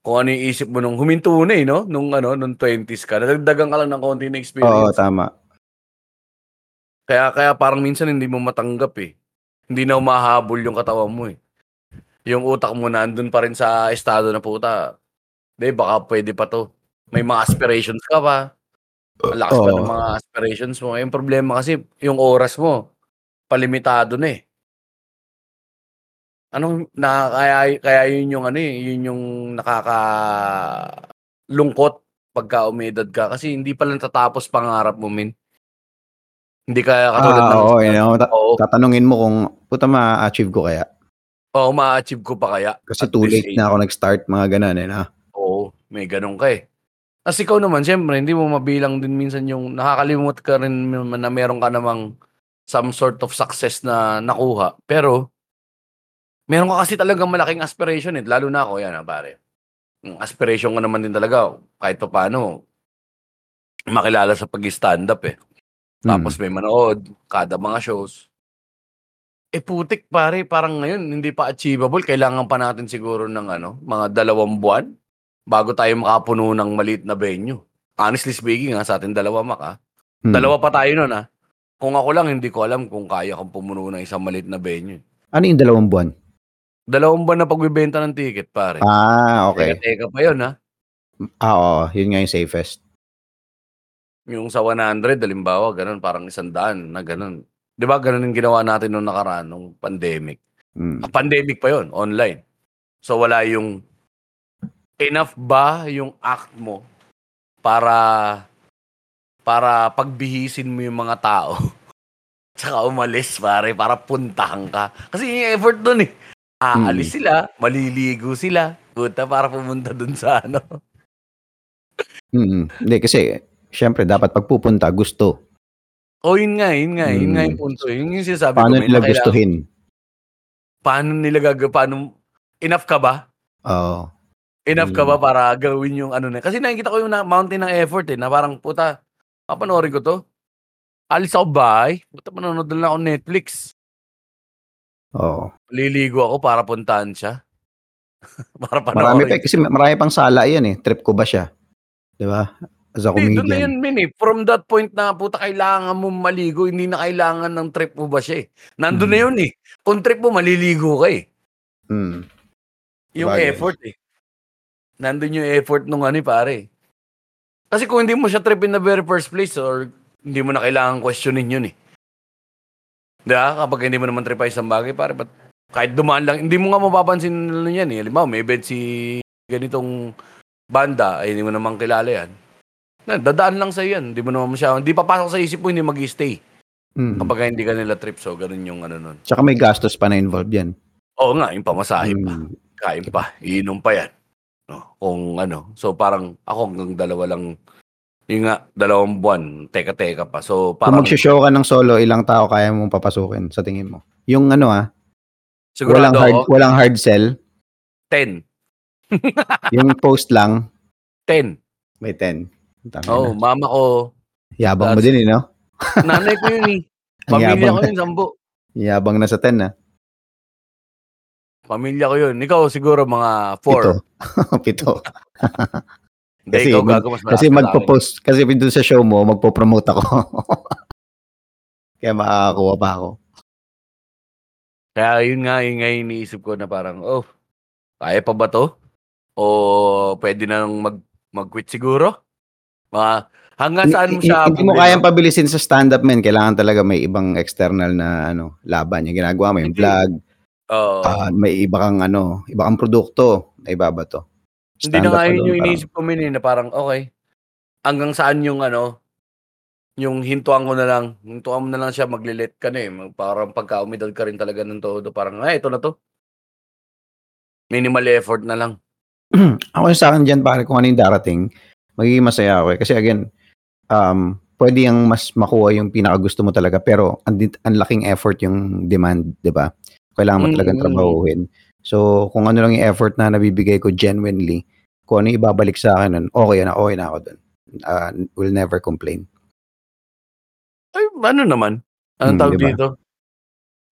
Kung ano yung isip mo nung huminto na eh, no? Nung ano, nung 20s ka, nadagdagan ka lang ng konti na Oo, experience. tama. Kaya, kaya parang minsan hindi mo matanggap eh. Hindi na umahabol yung katawan mo eh. Yung utak mo nandun pa rin sa estado na puta. Di, baka pwede pa to. May mga aspirations ka pa. Ang lakas pa ng mga aspirations mo. Yung problema kasi, yung oras mo, palimitado na eh. Anong, na, kaya, kaya yun yung ano eh, yun yung nakaka lungkot pagka umedad ka. Kasi hindi pa lang tatapos pangarap mo, min. Hindi kaya katulad Ah, ng... oo, yun, oo. Ta- Oo. tatanungin mo kung, puta ma-achieve ko kaya? Oo, ma-achieve ko pa kaya. Kasi At too late age. na ako nag-start, mga ganun eh, na. Oo, may ganun ka eh. Kasi ikaw naman, syempre, hindi mo mabilang din minsan yung nakakalimot ka rin na meron ka namang some sort of success na nakuha. Pero, meron ka kasi talagang malaking aspiration eh. Lalo na ako, yan ah, pare. Aspiration ko naman din talaga, kahit pa paano, makilala sa pag-stand up eh. Tapos may manood, kada mga shows. Eh putik pare, parang ngayon hindi pa achievable. Kailangan pa natin siguro ng ano, mga dalawang buwan bago tayo makapuno ng maliit na venue. Honestly speaking ha, sa atin dalawa mak ha. Hmm. Dalawa pa tayo nun ha. Kung ako lang, hindi ko alam kung kaya kang pumuno ng isang maliit na venue. Ano yung dalawang buwan? Dalawang buwan na pagbibenta ng ticket pare. Ah, okay. Teka, teka pa yun ha. Ah, oo, yun nga yung safest. Yung sa 100, halimbawa, ganun, parang isang daan na ganun. Di ba ganun yung ginawa natin nung nakaraan, nung pandemic. Ah, pandemic pa yon online. So wala yung enough ba yung act mo para para pagbihisin mo yung mga tao tsaka umalis pare para puntahan ka. Kasi yung effort dun eh. Aalis sila, maliligo sila, puta para pumunta dun sa ano. Mm. Hindi, kasi, syempre, dapat pagpupunta, gusto. O yun nga, yun nga, yun nga yung Hmm. punto. Yun yung sinasabi Paano ko. may nila gustuhin? Paano nila gagawin? Paano, enough ka ba? Oo. Enough ka Mm. ba para gawin yung ano na? Kasi nakikita ko yung na, mountain ng effort eh, na parang puta, papanoorin ko to. Alis ako bahay, puta manonood lang ako Netflix. Oo. Liligo ako para puntahan siya. para Marami panoorin. pa, kasi marami pang sala yan eh. Trip ko ba siya? Di ba? As a Hindi, doon na comedian. yun, min eh. From that point na, puta, kailangan mo maligo, hindi na kailangan ng trip mo ba siya eh. Nandun na Mm. yun eh. Kung trip mo, maliligo ka eh. Mm. Yung Sabagay. effort eh. Nandun yung effort nung ano eh, pare. Kasi kung hindi mo siya trip in the very first place or hindi mo na kailangan questionin yun eh. Di ba? Kapag hindi mo naman trip ay isang bagay, pare, ba't kahit dumaan lang, hindi mo nga mapapansin yan eh. Halimbawa, may event si ganitong banda, ay hindi mo naman kilala yan. Na, dadaan lang sa yan. Hindi mo naman masyadong, hindi papasok sa isip mo, hindi mag-stay. Mm. Kapag hindi ka nila trip, so ganun yung ano nun. Tsaka may gastos pa na involved yan. Oo nga, yung pamasahe pa. Mm. kain pa, iinom pa yan. No? Kung ano, so parang ako hanggang dalawa lang, yung nga, dalawang buwan, teka-teka pa. So Kung parang, magsishow ka ng solo, ilang tao kaya mong papasukin sa tingin mo? Yung ano ah, sigurado walang hard, ako, walang hard sell. 10. Yung post lang, 10. may 10. Tama Oh, na. mama ko, Yabang mo din eh, no? nanay ko yun eh. Pamilya ko na. yun, sambo. Yabang na sa 10, ah. Pamilya ko yun. Ikaw siguro mga 4. Pito. Pito. Kasi ikaw mag- Kasi magpo-post, kasi doon sa show mo, magpo-promote ako. Kaya makakakuha pa ako. Kaya yun nga, yun nga iniisip ko na parang, oh, kaya pa ba to? O pwede na mag, mag-quit siguro? Mga, hanggang saan mo siya Hindi mo kayang pabilisin sa stand-up, man. Kailangan talaga may ibang external na ano laban. Yung ginagawa mo, yung vlog, Oo. ah, may iba kang ano, iba kang produkto na ibabato. Hindi na nga yun yung iniisip ko min eh, na parang, okay, hanggang saan yung ano, yung hintuan ko na lang, hintuan mo na lang siya, maglilit ka na eh. Parang pagka umidal ka rin talaga ng todo, parang, ay, ito na to. Minimal effort na lang. ako sa akin dyan, pare, kung ano yung darating, magiging masaya ako eh. Kasi again, um, pwede yung mas makuha yung pinakagusto mo talaga, pero ang, ang laking effort yung demand, di ba? Kailangan mo Mm, talagang mm. trabahuhin. So, kung ano lang yung effort na nabibigay ko genuinely, kung ano ibabalik sa akin nun, okay na, okay na ako dun. Uh, will never complain. Ay, ano naman? Anong Hmm, tawag diba? dito?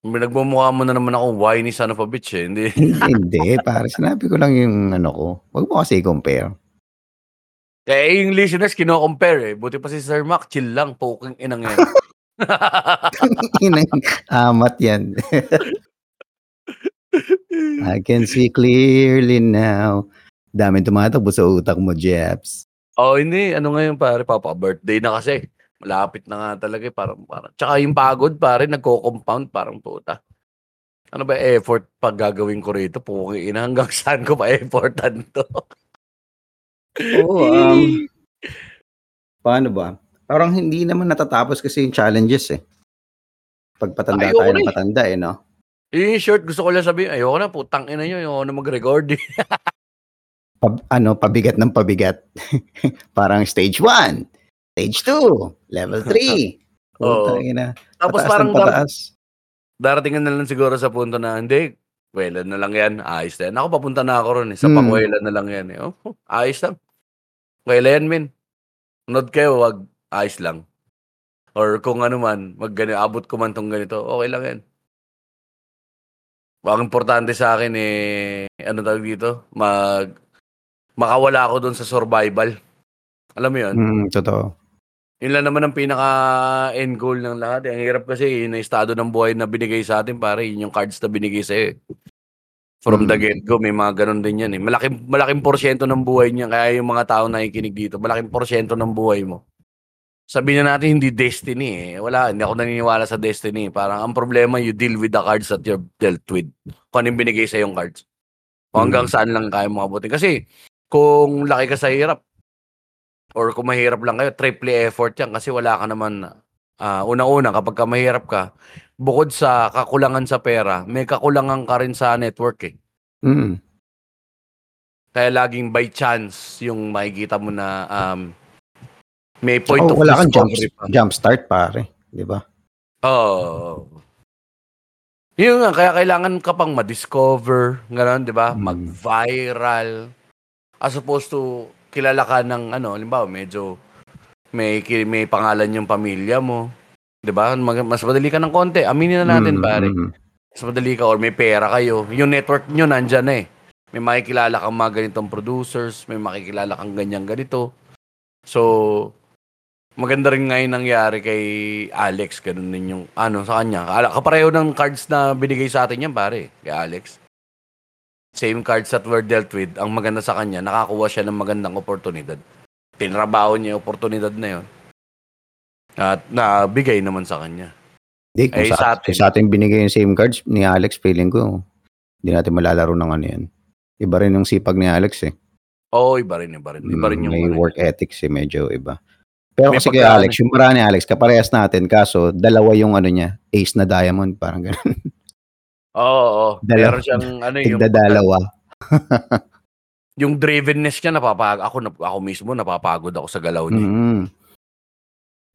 Nagmumukha mo na naman ako whiny son of a bitch eh. Hindi. Hindi, pare, sinabi ko lang yung ano ko. Huwag mo kasi i-compare. Kaya yung listeners, kino-compare eh. Buti pa si Sir Mac, chill lang, poking inang yan. Inang amat yan. I can see clearly now. Dami tumatakbo sa utak mo, Jeps. oh, hindi. Ano ngayon pare, papa-birthday na kasi. Malapit na nga talaga eh. Parang, parang. Tsaka yung pagod pare, nagko-compound parang puta. Ano ba effort pag gagawin ko rito? Puking ina, hanggang saan ko pa effortan to? Oo, um, paano ba? Parang hindi naman natatapos kasi yung challenges eh. Pag patanda Ayoko tayo ng eh. patanda eh, no? yung short, gusto ko lang sabihin, ayoko na, putang ina nyo, ayoko na mag-record eh. Pab- ano, pabigat ng pabigat. Parang stage 1, stage 2, level 3. Oo. ina. Tapos Pataas parang ng dar- pataas. darating na lang siguro sa punto na, hindi, kwelan na lang yan, ayos na yan. Ako, papunta na ako ron eh, sa Hmm. na lang yan eh. Oh, ayos lang. Kwela yan, min. Nod kayo, wag, ayos lang. Or kung ano man, mag abot ko man tong ganito, okay lang yan. Ang importante sa akin eh, ano tawag dito, mag, makawala ako doon sa survival. Alam mo yun? Mm, totoo. Yun lang naman ang pinaka-end goal ng lahat. eh. Ang hirap kasi, yun ang estado ng buhay na binigay sa atin, pare. Yun yung cards na binigay sa'yo. Eh. From the Mm. get-go, may mga ganun din yan. Eh. Malaking, malaking porsyento ng buhay niya. Kaya yung mga tao na nakikinig dito, malaking porsyento ng buhay mo. Sabihin na natin, hindi destiny eh. Wala, hindi ako naniniwala sa destiny. Parang ang problema, you deal with the cards that you're dealt with. Kung ano yung binigay sa yung cards. Kung hanggang Mm. saan lang kaya mo abutin. Kasi, kung laki ka sa hirap, or kung mahirap lang kayo, triple effort yan kasi wala ka naman, ah, unang-una, kapag ka mahirap ka, bukod sa kakulangan sa pera, may kakulangan ka rin sa network eh. Mm. Kaya laging by chance yung makikita mo na um, may point Oh, of wala kang jump, pa. jump start, pare. Di ba? Oo. Yun nga, kaya kailangan ka pang ma-discover, gano'n, di ba? Mm. Mag-viral. As opposed to, kilala ka ng, ano, halimbawa, medyo may, ki- may pangalan yung pamilya mo. Di ba? Mag- Mas madali ka ng konti. Aminin na natin, Mm, pare. mm. Mas madali ka or may pera kayo. Yung network nyo nandyan na eh. May makikilala kang mga ganitong producers, may makikilala kang ganyan ganito. So, maganda rin nga yung nangyari kay Alex. Ganun din yung, ano, sa kanya. Ala- Kapareho ng cards na binigay sa atin yan, pare, kay Alex. Same cards that were dealt with. Ang maganda sa kanya, nakakuha siya ng magandang oportunidad. Tinrabaho niya yung oportunidad na yun. At nabigay naman sa kanya. Di, kung Eh, sa, sa kung atin. sa atin binigay yung same cards ni Alex, feeling ko, hindi natin malalaro ng ano yan. Iba rin yung sipag ni Alex eh. Oo, iba rin, iba rin. Iba rin yung May ano, work ethics eh, medyo iba. Pero May kasi kay Alex, yung para ni Alex, kaparehas natin, kaso dalawa yung ano niya, ace na diamond, parang gano'n. Oo, oo. Dalawa. Meron siyang ano yung Tigda-dalawa. Yung drivenness niya napapag ako nap- ako mismo napapagod ako sa galaw niya. Mm.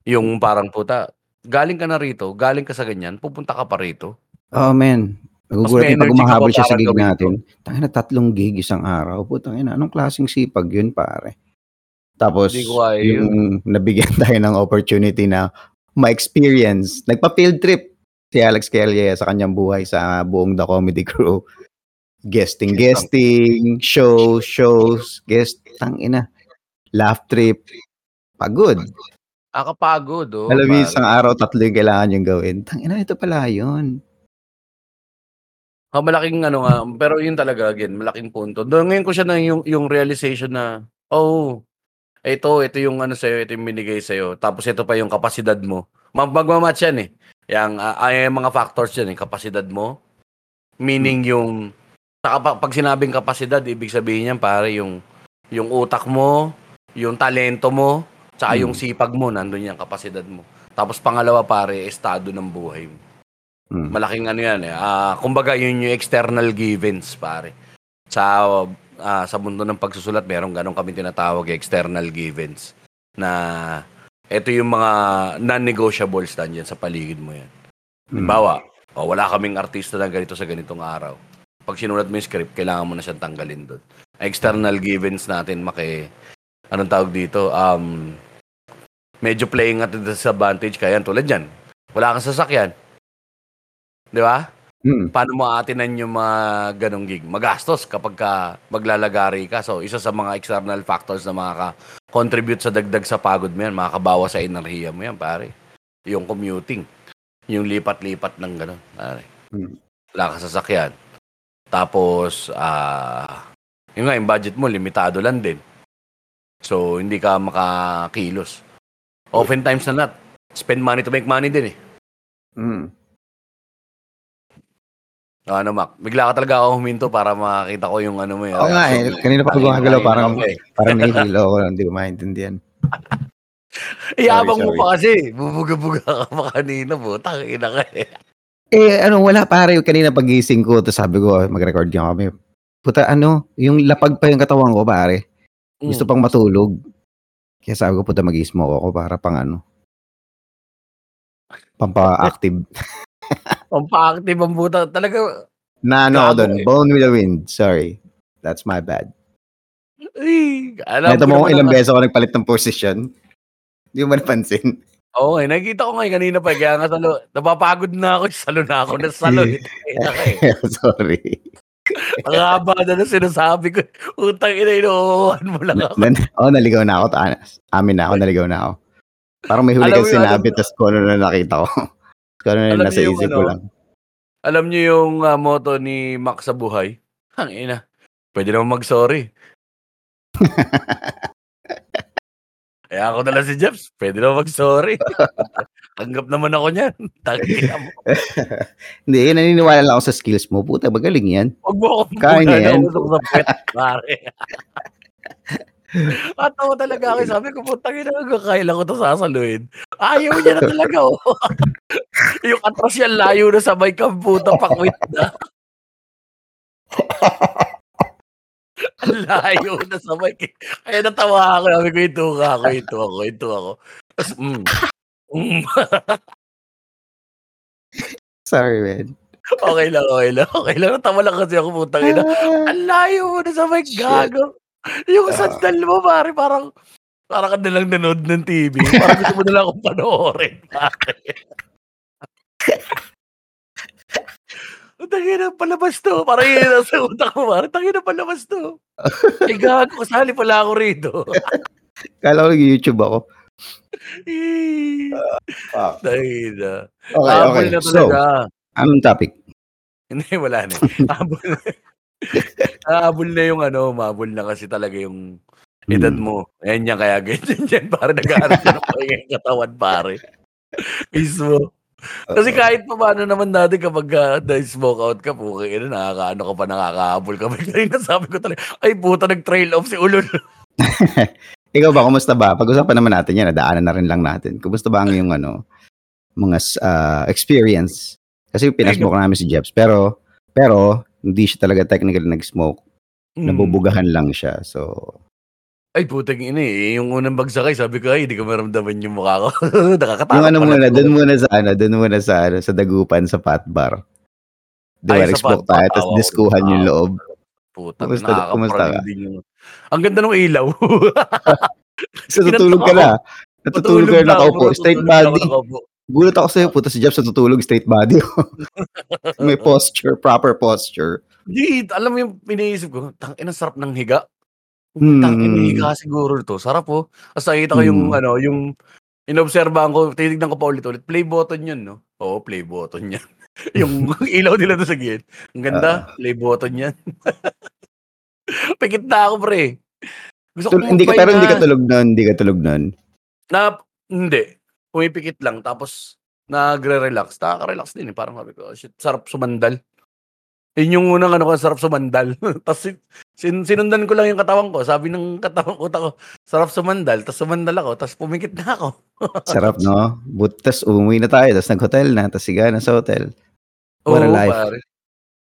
Yung parang puta, galing ka na rito, galing ka sa ganyan, pupunta ka pa rito. Oh man, Nagugulat pag umahabol pa siya sa gig natin. Tangina tatlong gig isang araw. Putang ina, anong klaseng sipag yun, pare? Tapos, yung nabigyan tayo ng opportunity na ma-experience. Nagpa-field trip si Alex Kelly sa kanyang buhay sa buong The Comedy Crew. Guesting, guesting, shows, shows, guest, tangina. Laugh trip. Pagod. Nakakapagod, oh. Alam mo, isang araw, tatlo yung kailangan yung gawin. Tangina, ito pala yun. Ha, malaking ano nga, pero yun talaga again, malaking punto. Doon ngayon ko siya na yung, yung realization na, oh, ito, ito yung ano sa'yo, ito yung binigay sa'yo. Tapos ito pa yung kapasidad mo. Mag- Magmamatch yan eh. Yang, ah, ay, mga factors yan eh. Kapasidad mo. Meaning yung, saka pa- pag sinabing kapasidad, ibig sabihin yan pare yung, yung utak mo, yung talento mo, tsaka yung sipag mo, nandun yung kapasidad mo. Tapos pangalawa pare, estado ng buhay mo. Hmm. Malaking ano yan eh. Ah, kumbaga yun yung external givens pare. Sa ah, sa mundo ng pagsusulat, meron ganun kami tinatawag eh, external givens na ito yung mga non-negotiables nandiyan sa paligid mo yan. Halimbawa, oh, wala kaming artista na ganito sa ganitong araw. Pag sinulat mo yung script, kailangan mo na siyang tanggalin doon. External givens natin, maki, anong tawag dito, um, medyo playing at a disadvantage kaya tulad yan. Wala kang sasakyan. Di ba? Hmm. Paano mo aatinan yung mga ganong gig? Magastos kapag ka maglalagari ka. So, isa sa mga external factors na makaka-contribute sa dagdag sa pagod mo yan, makakabawa sa enerhiya mo yan, pare. Yung commuting. Yung lipat-lipat ng ganon, pare. Hmm. Wala ka sasakyan. Tapos, ah, yun nga, yung budget mo, limitado lang din. So, hindi ka makakilos. Oftentimes na not, spend money to make money din eh. O, ano, Mac? Bigla ka talaga ako huminto para makita ko yung ano mo yun. Oo nga eh. Kanina pa gumagalaw, parang- Okay. Parang nahihilo ako, hindi ko maintindihan. Iyabang mo pa kasi. Bubuga-buga ka pa kanina po. Tangina ka eh. Eh, ano, wala pare. Kanina pagising ko, to sabi ko, mag-record nga kami. Puta, ano, yung lapag pa yung katawan ko, pare. Gusto Mm. pang matulog. Kaya sabi ko, puta, mag-smoke ako para pang ano. Pampa-active. Pampaactive ang buta. Talaga, na ano ako doon, eh. bone with the wind. Sorry. That's my bad. ay, alam ko mo kung ilang beses ako nagpalit ng position. Hindi mo napansin. Oo, eh, nakikita ko nga eh, kanina pa. Kaya nga salo, napapagod na ako. Salo na ako. Nasalo. eh. Eh. Sorry. Ang haba na na sinasabi ko. Utang ina, inuuhan mo lang ako. Nan- oh, naligaw na ako. Ta- Amin na ako, naligaw na ako. Parang may huli yun, sinabi, tapos kung ano na nakita ko. kung ano na nasa isip ko ano? lang. Alam niyo yung ah, motto ni Max sa buhay? Ang ina. Pwede naman mag-sorry. Kaya ako na lang si Jeps. Pwede naman mag-sorry. Tanggap naman ako niyan. Tangina mo. Hindi, naniniwala lang ako sa skills mo. Puta, magaling yan. Huwag mo akong Kaya yan. na usok sa puwet, pare. At ako talaga ako. Sabi ko, putang ina, kailan ko to sasaluhin. Ayaw niya na talaga, oh. yung atras yan, layo na sa may kamputa, pakwit na. Layo na sa may... Kaya natawa ako. Sabi ko, ito ka ako, ito ako, ito ako. Tapos, mm, mm. Sorry, man. okay lang, okay lang. Okay lang. Natawa lang kasi ako, putang ina. Ang layo mo na sa may Shit. gago. Yung sandal mo, pare, parang parang ka na lang nanood ng TV. Parang gusto mo na lang akong panoorin, pare. Ang tangina, palabas to. Parang yun ang sa utak mo, pare. Tangina, palabas to. Ay, gago, kasali pala ako rito. Kala ko nag-YouTube ako. Eh, Fuck. Tangina. Okay, Habol okay. na So, anong topic? Hindi, wala na. Habol na. Habol na yung ano, mabol na kasi talaga yung edad Hmm. mo. Ayan yan, kaya ganyan yan. Pare nag-aaral ka ng katawan, pare. Mismo. Kasi kahit pa paano naman dati kapag uh, na-smoke out ka, po, kaya nakakaano ka pa, nakakahabol ka. Kanina sabi ko talaga, ay puta, nag-trail off si Ulol. Ikaw ba, kumusta ba? Pag-usapan naman natin yan, nadaanan na rin lang natin. Kumusta ba ang yung ano, mga ah, experience? Kasi pinasmoke namin si Jeps, pero pero hindi siya talaga technically nag-smoke. Hmm. Nabubugahan lang siya. So, Ay, putang ina eh. Yung unang bagsakay, sabi ko, ay, hindi ko maramdaman yung mukha ko. Nakakatakot yung ano muna, doon muna sa ano, doon muna sa ano, sa dagupan sa pat bar. Ay, sa explore tayo, tapos ko. diskuhan yung Ah. loob. Puta, Kumusta- kumusta ka? yung... Ang ganda ng ilaw. Natutulog ka na. Natutulog ka na nakaupo. Straight body. Gulat ako sa'yo, puta si Jeff sa tutulog, straight body. May posture, proper posture. Di, alam mo yung iniisip ko, tang sarap ng higa. Hmm. Tang ina higa siguro to. Sarap po. Tapos nakita ko yung Hmm. ano, yung inobserbahan ko, tinignan ko pa ulit-ulit. Play button yun, no? Oo, play button yan. yung ilaw nila doon sa gate. Ang ganda, play button yan. Pikit na ako, pre. Gusto Tul- hindi ka, pero hindi ka tulog nun, hindi ka tulog nun. Na, hindi. Pumipikit lang. Tapos, nagre-relax. Nakaka-relax din eh. Parang sabi ko, "Oh, shit, sarap sumandal. Yun yung unang ano ko, sarap sumandal. Tapos, sin- sin- sinundan ko lang yung katawan ko. Sabi ng katawan ko, ko sarap sumandal. Tapos sumandal ako. Tapos pumikit na ako. Sarap, no? But, tas umuwi na tayo, tas nag-hotel na, tas siga na sa hotel. What a Oo, life. pare.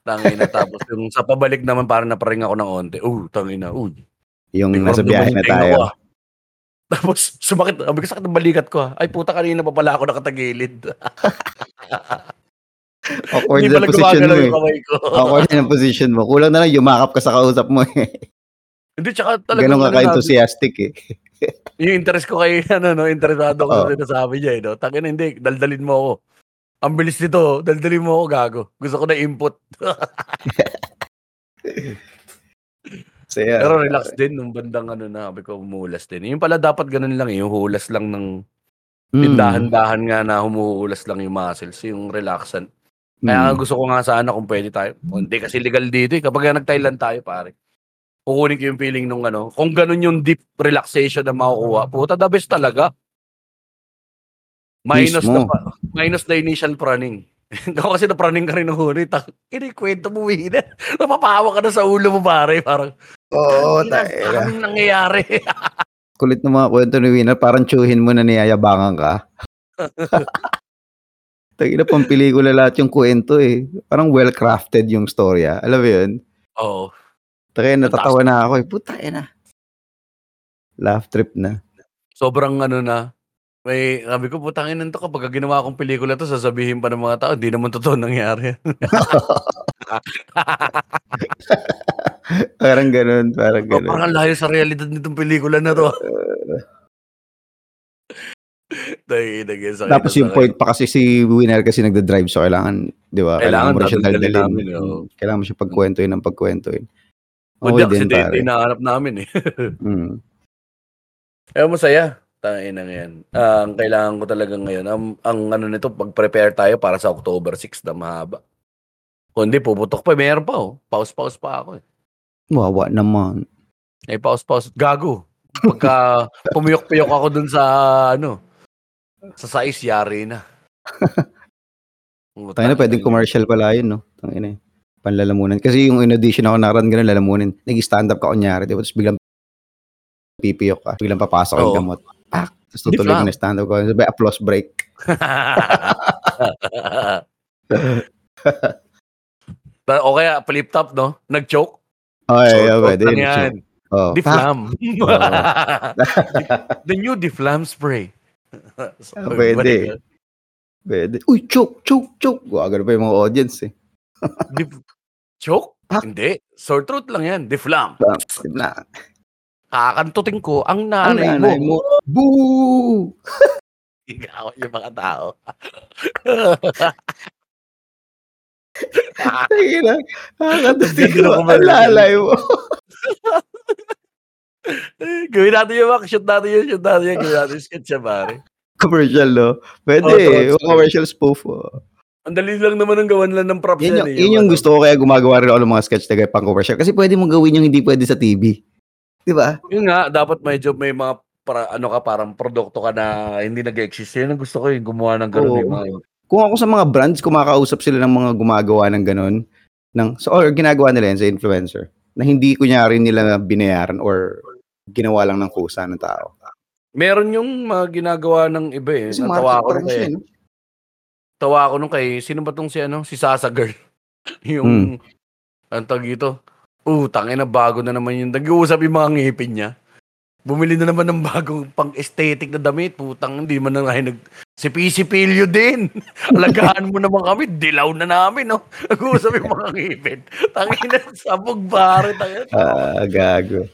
Tangina. Tapos yung sa pabalik naman, parang naparing ako ng onte. Oh, tangina. Uy. Yung May nasa biyahe na tayo. ako, ah. Tapos, sumakit. Sabi ko, sakit ng balikat ko. ah. Ay, puta, kanina pa pala ako nakatagilid. Awkward na position mo eh. Awkward na position mo. Kulang na lang, yumakap ka sa kausap mo eh. Hindi, tsaka talaga. Ganon ka ka-enthusiastic eh. Yung interest ko kay, ano, no, interesado ko sa sinasabi niya, eh, no? Tangin hindi, daldalin mo ako. Ang bilis nito, daldalin mo ako, gago. Gusto ko na input. So, yeah. Pero relax din, nung bandang ano na, sabi ko, umuulas din. Yung pala dapat ganun lang, eh, yung hulas lang ng, Mm. dahan-dahan nga na humuhulas lang yung muscles, yung relaxant. Kaya nga Mm. gusto ko nga sana kung pwede tayo. Hindi kasi legal dito eh. Kapag nag-Thailand tayo, pare. Kukunin ko yung feeling nung ano. Kung ganun yung deep relaxation na makukuha, puta, the best talaga. Minus Mismo. na, pa, minus the initial praning. Ako kasi na-praning ka rin ng huli. Tak, kinikwento mo, Wina. Napapahawa ka na sa ulo mo, pare. Parang, Oo, "Ina, tayo. anong nangyayari? Kulit ng mga kwento ni Winner, parang tsuhin mo na niyayabangan ka. Tagina pang pelikula lahat yung kwento eh. Parang well-crafted yung storya. Alam mo yun? Oo. Tagay natatawa na ako eh. Puta na. Laugh trip na. sobrang ano na, may, sabi ko, putangin nito kapag ginawa kong pelikula to, sasabihin pa ng mga tao, di naman totoo nangyari. parang ganun, parang Parang ganun. ang layo sa realidad nitong pelikula na to. Sakit Tapos yung point pa kasi si Winner kasi nagda-drive so kailangan, di ba? Kailangan mo rin siya oo. Mm, Kailangan mo siya pagkwentuhin ng pagkwentuhin. Okay kasi din, di, pare. di nahanap namin eh. Mm. Eh, masaya. Tangin na ngayon. Ah, ang kailangan ko talaga ngayon, ang, ang ano nito, pag-prepare tayo para sa October 6 na mahaba. Kung hindi, puputok pa. Meron pa oh. Pause-pause pa ako eh. Wawa naman. Eh, pause-pause. Gago. Pagka pumiyok-piyok ako dun sa, ano, sa size, yari na. Tayo na, pwedeng commercial pala yun, no? Tangina eh. Panlalamunan. Kasi yung in audition ako naran ganun, lalamunin. Nag-stand up ka kunyari, di ba? Tapos biglang pipiyok ka. Biglang papasok yung gamot. Pak! Tapos tutuloy ko na stand up ko. Sabi, applause break. O kaya, flip top, no? Nag-choke. Short yeah, out pwede. lang yan. Oh! Deflam. The new Deflam spray. So, Ah, pwede. Pwede. Uy, choke, choke, choke. Gagano pa yung mga audience eh. Dif- choke? Pak. Hindi. Sore throat lang yan. Deflam. Na. Kakantutin ko ang Ang nanay, nanay mo. mo. Boo! Ikaw yung mga tao. Nakakatating Hindi ko. Ang lalay mo. Gawin natin yung mga shoot natin yun, shoot natin yun, gawin natin yung sketch siya, pare. Commercial, no? Pwede. Oh, eh. Yung commercial spoof. Oh. Ang dali lang naman ng gawan lang ng props yan, yung, eh. yun yung ano. gusto ko kaya gumagawa rin ako ng mga sketch na pang commercial. Kasi pwede mong gawin yung hindi pwede sa TV. Di ba? Yun nga, dapat medyo may mga para, ano ka, parang produkto ka na hindi nag-exist. Yun ang gusto ko yung gumawa ng ganun. Oo. yung mga, Kung ako sa mga brands, kumakausap sila ng mga gumagawa ng ganun. Ng, so, or ginagawa nila yun sa influencer. Na hindi kunyari nila binayaran or ginawa lang ng kusa ng tao. meron yung mga ginagawa ng iba eh. Kasi Natawa nung rin kay, siya, no? tawa ako nung kay, sino ba tong si ano? Si Sasa Girl. Hmm. yung, ang tag ito. Uh, tangin na bago na naman yung nag-uusap yung mga ngipin niya. Bumili na naman ng bagong pang-aesthetic na damit. Putang, hindi man na nga nag... Si Pisipilyo din. Alagaan mo naman kami. Dilaw na namin, no? Nag-uusap yung mga ngipin. Tangin na, sabog pare. Tangin Ah, gago.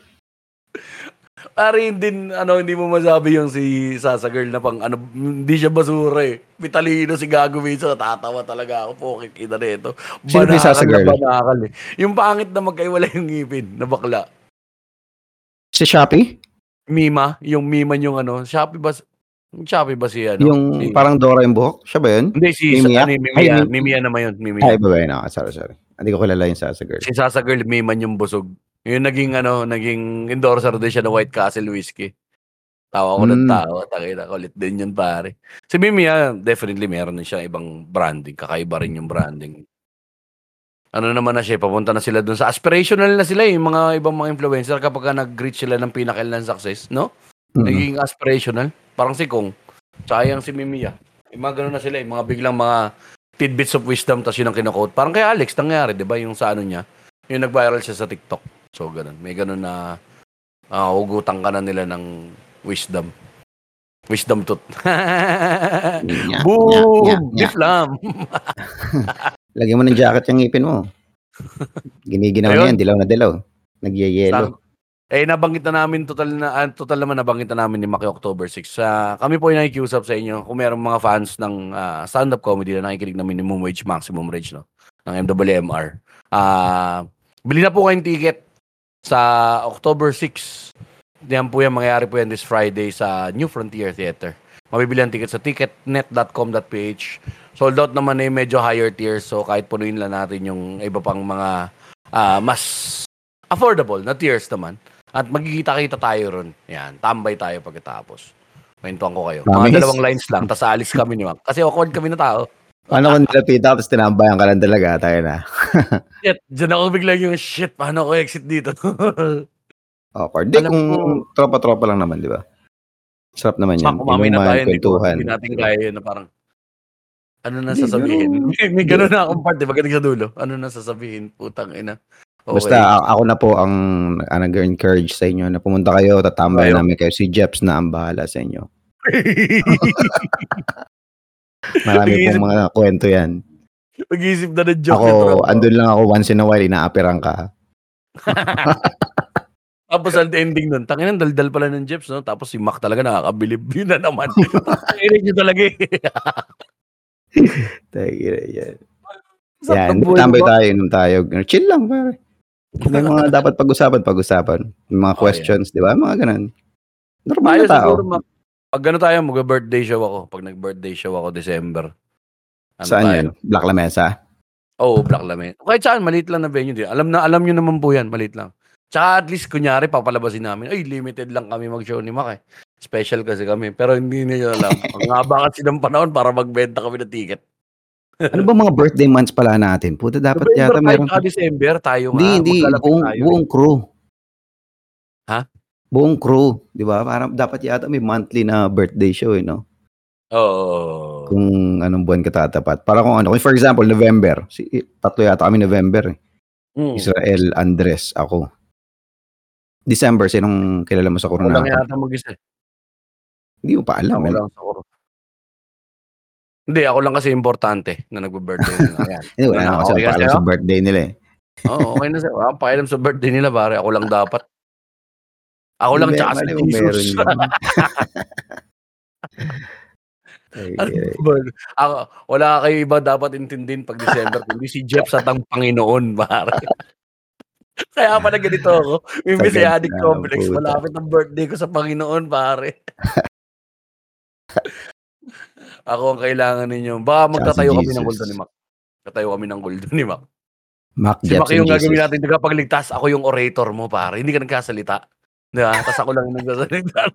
Pare, din, ano, hindi mo masabi yung si Sasa Girl na pang, ano, hindi siya basura eh. Vitalino si Gago Mesa, tatawa talaga ako. Pokit, kita na ito. Sino ba Sasa Girl? Na banakal eh. Yung pangit na magkaiwala yung ngipin, na bakla. Si Shopee? Mima, yung Mima yung ano, Shopee ba, Shopee ba si ano? yung si, parang Dora yung buhok? Siya ba yun? hindi, si, Mimiya? ano, yung Ay, Mimiya, Mim- Mimiya naman yun, Mimiya. Ay, ba ba yun? Ah, sorry, sorry. Hindi ko kilala yung Sasa Girl. Si Sasa Girl, Miman yung busog. Yung naging ano, naging endorser din siya ng White Castle Whiskey. Tawa ko ng Mm. tawa. Takina, kulit din yun pare. Si Mimi, ah, definitely meron din siya ibang branding. Kakaiba rin yung branding. Ano naman na siya, papunta na sila dun sa aspirational na sila eh, yung mga ibang mga influencer kapag ka nag-reach sila ng pinakailan success, no? Mm. Naging aspirational. Parang si Kong. Sayang si Mimi ah. Yung mga ganun na sila, yung mga biglang mga tidbits of wisdom tas yun ang kinukot. Parang kay Alex nangyari, di ba? Yung sa ano niya, yung nag-viral siya sa TikTok. So, ganun. May ganun na uh, hugutan ka na nila ng wisdom. Wisdom tooth. Nya, Boom! nya, nya. Diflam! Lagyan mo ng jacket yung ngipin mo. Giniginaw na yan, dilaw na dilaw. Nagyayelo. Eh, nabanggit na namin, total na, ah, total naman nabanggit na namin ni Maki October 6. Ah, kami po yung nakikiusap sa inyo kung mayroong mga fans ng ah, stand-up comedy na nakikinig ng minimum wage, maximum wage, no? Ng MWMR. Ah, bili na po kayong ticket sa October 6. Yan po yan, mangyayari po yan this Friday sa New Frontier Theater. Mabibili ang ticket sa ticketnet.com.ph. Sold out naman eh, medyo higher tiers. So kahit punuin lang natin yung iba pang mga ah, mas affordable na tiers naman. At magkikita-kita tayo ron. Yan, tambay tayo pagkatapos. Kwentuhan ko kayo. Mga dalawang lines lang, tapos aalis kami ni Mac. Kasi awkward kami na tao. Paano kung nilapita tapos tinambayan ka lang talaga? Tayo na. Shit, dyan ako biglang yung shit, paano ako exit dito? Awkward. Di, kung ko- tropa-tropa lang naman, di ba? Sarap naman yan. Umamay na tayo, hindi, ko, hindi natin kaya yun na parang, ano na sasabihin? may, may gano'n na akong part, di ba? Galing sa dulo. Ano na sasabihin? Putang ina. Okay. Basta ako na po ang ah, nag-encourage sa inyo na pumunta kayo, tatambayan Ayaw. namin kayo. Si Jeps na ang bahala sa inyo. Marami pong mga kwento yan. Mag-iisip na ng joke. Ako, yung tropa. andun lang ako once in a while, inaapiran ka. Tapos ang ending nun, tangin ng daldal pala ng Jeps, no? Tapos si Mac talaga nakakabilib. Yun na naman. Tangin nyo talaga eh. Tayo, yan. Yan, tambay mo. tayo, inom tayo. Chill lang, pare. May mga dapat pag-usapan, pag-usapan. May mga Oh, questions, di ba? Mga ganun. Normal Tayo na tao. siguro. Pag gano'n tayo, mag-birthday show ako. Pag nag-birthday show ako, December. Ano Saan tayo? yan? Black Lamesa? Oo, oh, Black Lamen. Kahit saan, maliit lang na venue din. Alam na, alam nyo naman po yan, maliit lang. Tsaka at least, kunyari, papalabasin namin, ay, limited lang kami mag-show ni Mac eh. Special kasi kami. Pero hindi nyo alam. Ang haba kasi ng panahon para magbenta kami ng ticket. Ano ba mga birthday months pala natin? Puta, dapat November yata meron. December, tayo nga. Hindi, hindi. Buong, tayo. buong crew. Ha? Buong crew. Di ba? Parang dapat yata may monthly na birthday show, eh, no? Oo. Kung anong buwan ka tatapat. Para kung ano. Kung for example, November. Si, tatlo yata kami November. eh. Mm. Israel, Andres, ako. December, sinong kilala mo sa Ako lang Coronado? yata mag-isa. eh. Hindi mo pa alam. Ako eh. lang sa kuro. Hindi, ako lang kasi importante na nagbe-birthday. Ayan. Hindi, wala na kasi Okay ang paalam ako? sa birthday nila eh. Oo, okay na sa Wala akong pakialam sa birthday nila, pare. Ako lang dapat. Ako lang tsaka si Jesus. Ay, ay. ba? Ako, wala kayo iba dapat intindihin pag December, kundi si Jeff sa tang Panginoon, pare. Kaya pala ganito ako. May messianic complex. Malapit ang birthday ko sa Panginoon, pare. ako ang kailangan ninyo. Baka magtatayo kami ng kulto ni Mac. Tatayo kami ng kulto ni Mac. Mac Si Mac yung gagawin natin tagapagligtas. Ako yung orator mo, pare. Hindi ka nagkasalita. Diba? Tapos ako lang nagsasalita.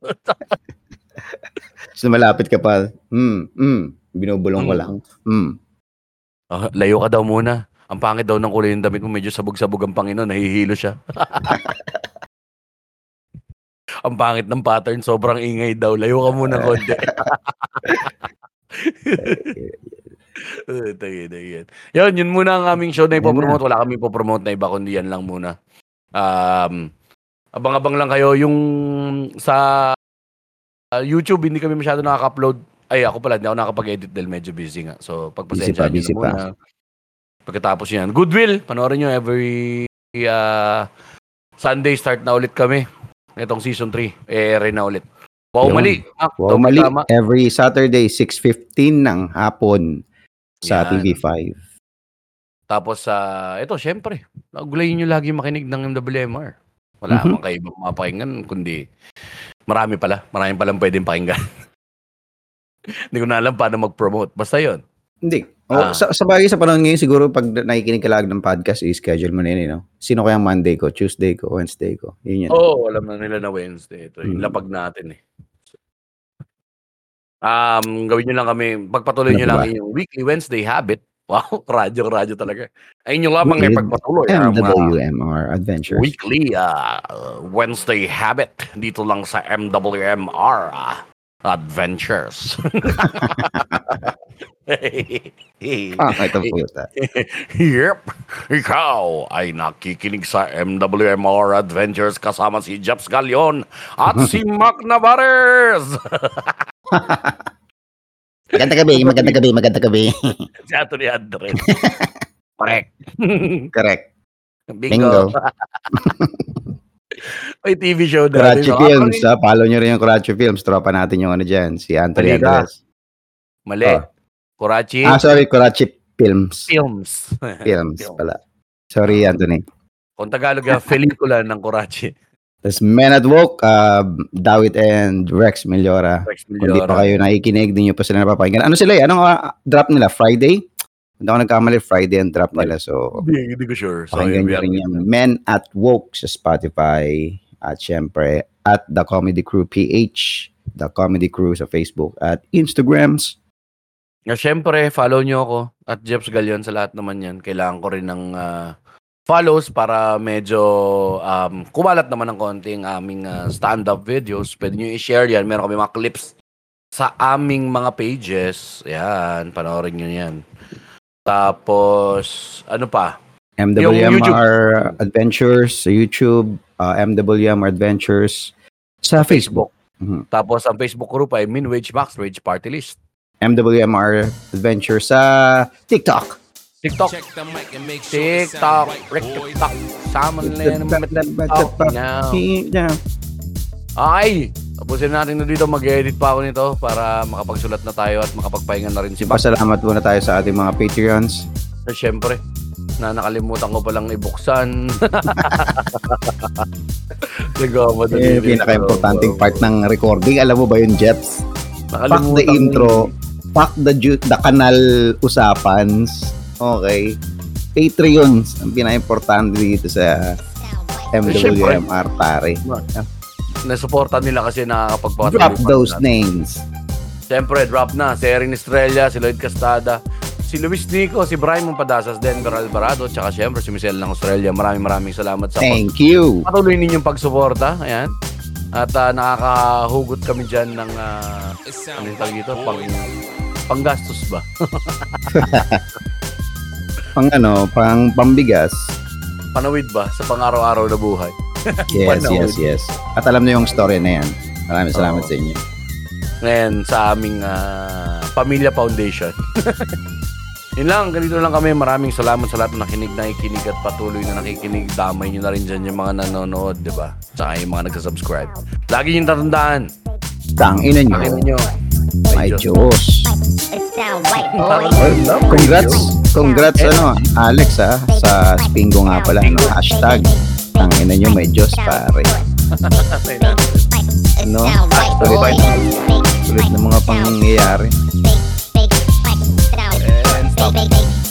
So malapit ka pa. Hmm, hmm. Binubulong ko Hmm. lang. Hmm. Ah, layo ka daw muna. Ang pangit daw ng kulay ng damit mo, medyo sabog-sabog ang Panginoon, nahihilo siya. ang pangit ng pattern, sobrang ingay daw. Layo ka muna konti. Uh, tayo, tayo. Yun, yun muna ang aming show na ipopromote. Wala kami ipopromote na iba, kundi yan lang muna. Um, abang-abang lang kayo. Yung sa uh, YouTube, hindi kami masyado nakaka-upload. Ay, ako pala, hindi ako nakapag-edit dahil medyo busy nga. So, pagpasensya busy na pa. muna. Pagkatapos yan, Goodwill, panoorin nyo every uh, Sunday start na ulit kami. Itong season 3, eh, na ulit. Wow, Yun. mali. Ah, Wow, mali. tama. Every Saturday, 6.15 ng hapon sa Yan. TV5. Tapos, sa ito, syempre, gulayin nyo lagi makinig ng MWMR. Wala Mhm. mm kayo ibang mapakinggan, kundi marami pala. Marami palang pwedeng pakinggan. Hindi ko na alam paano mag-promote. Basta yon Hindi. Ah. O, sa, sa bagay sa panahon ngayon, siguro pag nakikinig ka lang ng podcast, i-schedule mo na yun, eh, no? Sino kaya Monday ko, Tuesday ko, Wednesday ko? Yun yun. Oo, oh, alam na nila na Wednesday. Ito, yung Mm. lapag natin eh. Um, gawin nyo lang kami, pagpatuloy Ano nyo ba? lang yung weekly Wednesday habit. Wow, radyo-radyo talaga. Ayun yung lamang ay pagpatuloy. mga MWMR Adventures. weekly uh, Wednesday habit dito lang sa MWMR uh, Adventures. Ah, ito po ito. yep, ikaw ay nakikinig sa MWMR Adventures kasama si Jeps Galion at si Mac Navarez. Maganda gabi, maganda gabi, maganda gabi. si Anthony Andres. Correct. Correct. Bingo. Bingo. May TV show na. Karachi Films, ah. Follow nyo rin yung Karachi Films. Tropa natin yung ano dyan, si Anthony Halika. Andres. Mali. Ah. Kurachi Ah, sorry, Karachi Films. Films. Films Film. pala. Sorry, Anthony. Kung Tagalog, ah, pelikula ng Kurachi. Tapos Men at Woke, uh, Dawit and Rex Meliora. Rex Kung di pa kayo nakikinig, di nyo pa sila napapakinggan. Ano sila eh? Anong uh, drop nila? Friday? Hindi ako nagkamali, Friday ang drop nila. So, Hindi, hindi ko sure. So, pakinggan nyo rin yung Men at Woke sa Spotify. At syempre, at The Comedy Crew PH. The Comedy Crew sa Facebook at Instagrams. Nga, syempre, follow nyo ako at Jeps Galion sa lahat naman yan. Kailangan ko rin ng ah, follows para medyo um, kumalat naman ng konting aming ah, stand-up videos. Pwede nyo i-share yan. Meron kami mga clips sa aming mga pages. Yan, panoorin nyo yan. Tapos, ano pa? MWMR Adventures sa YouTube. uh, MWMR Adventures sa Facebook. Mhm. Tapos, ang Facebook group ay Minwage Max Rage Party List. MWMR Adventures sa TikTok. TikTok. TikTok. Rick. TikTok. Sama na yan. TikTok. Now. Yeah. Ay! Tapusin natin na dito. Mag-edit pa ako nito para makapagsulat na tayo at makapagpahinga na rin si Bas. Pasalamat muna tayo sa ating mga Patreons. Eh, Siyempre, na nakalimutan ko palang ibuksan. Nagawa Eh, pinaka-importanting part ng recording. Alam mo ba yun, Jeps? Fuck the intro. Fuck the, ju- the kanal usapans. Okay. Patreons. Ang pinaka-importante dito sa MWMR, pare. Nasuporta nila kasi nakakapagpapatuloy. Drop those natin. names. Siyempre, drop na. Si Erin Estrella, si Lloyd Castada, si Luis Nico, si Brian Monpadasas, Denver Alvarado, tsaka siyempre si Michelle ng Australia. Maraming maraming salamat sa Thank you. patuloy ninyong pagsuporta. Ayan. At ah, nakakahugot kami dyan ng It ano yung tawag dito? Pang, panggastos ba? Pang ano, pang pambigas. Panawid ba sa pang-araw-araw na buhay? Yes, yes, yes. At alam niyo yung story na yan. Maraming salamat Oo. sa inyo. Ngayon, sa aming ah, Pamilya Foundation. Yun lang, ganito lang kami. Maraming salamat sa lahat na nakinig, nakikinig at patuloy na nakikinig. Damay nyo na rin dyan yung mga nanonood, di ba? Tsaka yung mga nagsasubscribe. Lagi yung tatandaan. Tang ina nyo. Akin nyo. Ay, Diyos. Congrats. Congrats, ano, Alex, ha, sa Spingo nga pala, no, hashtag. Tang ina nyo, may Diyos, pare. No? Sulit. Sulit na mga pangyayari. And stop.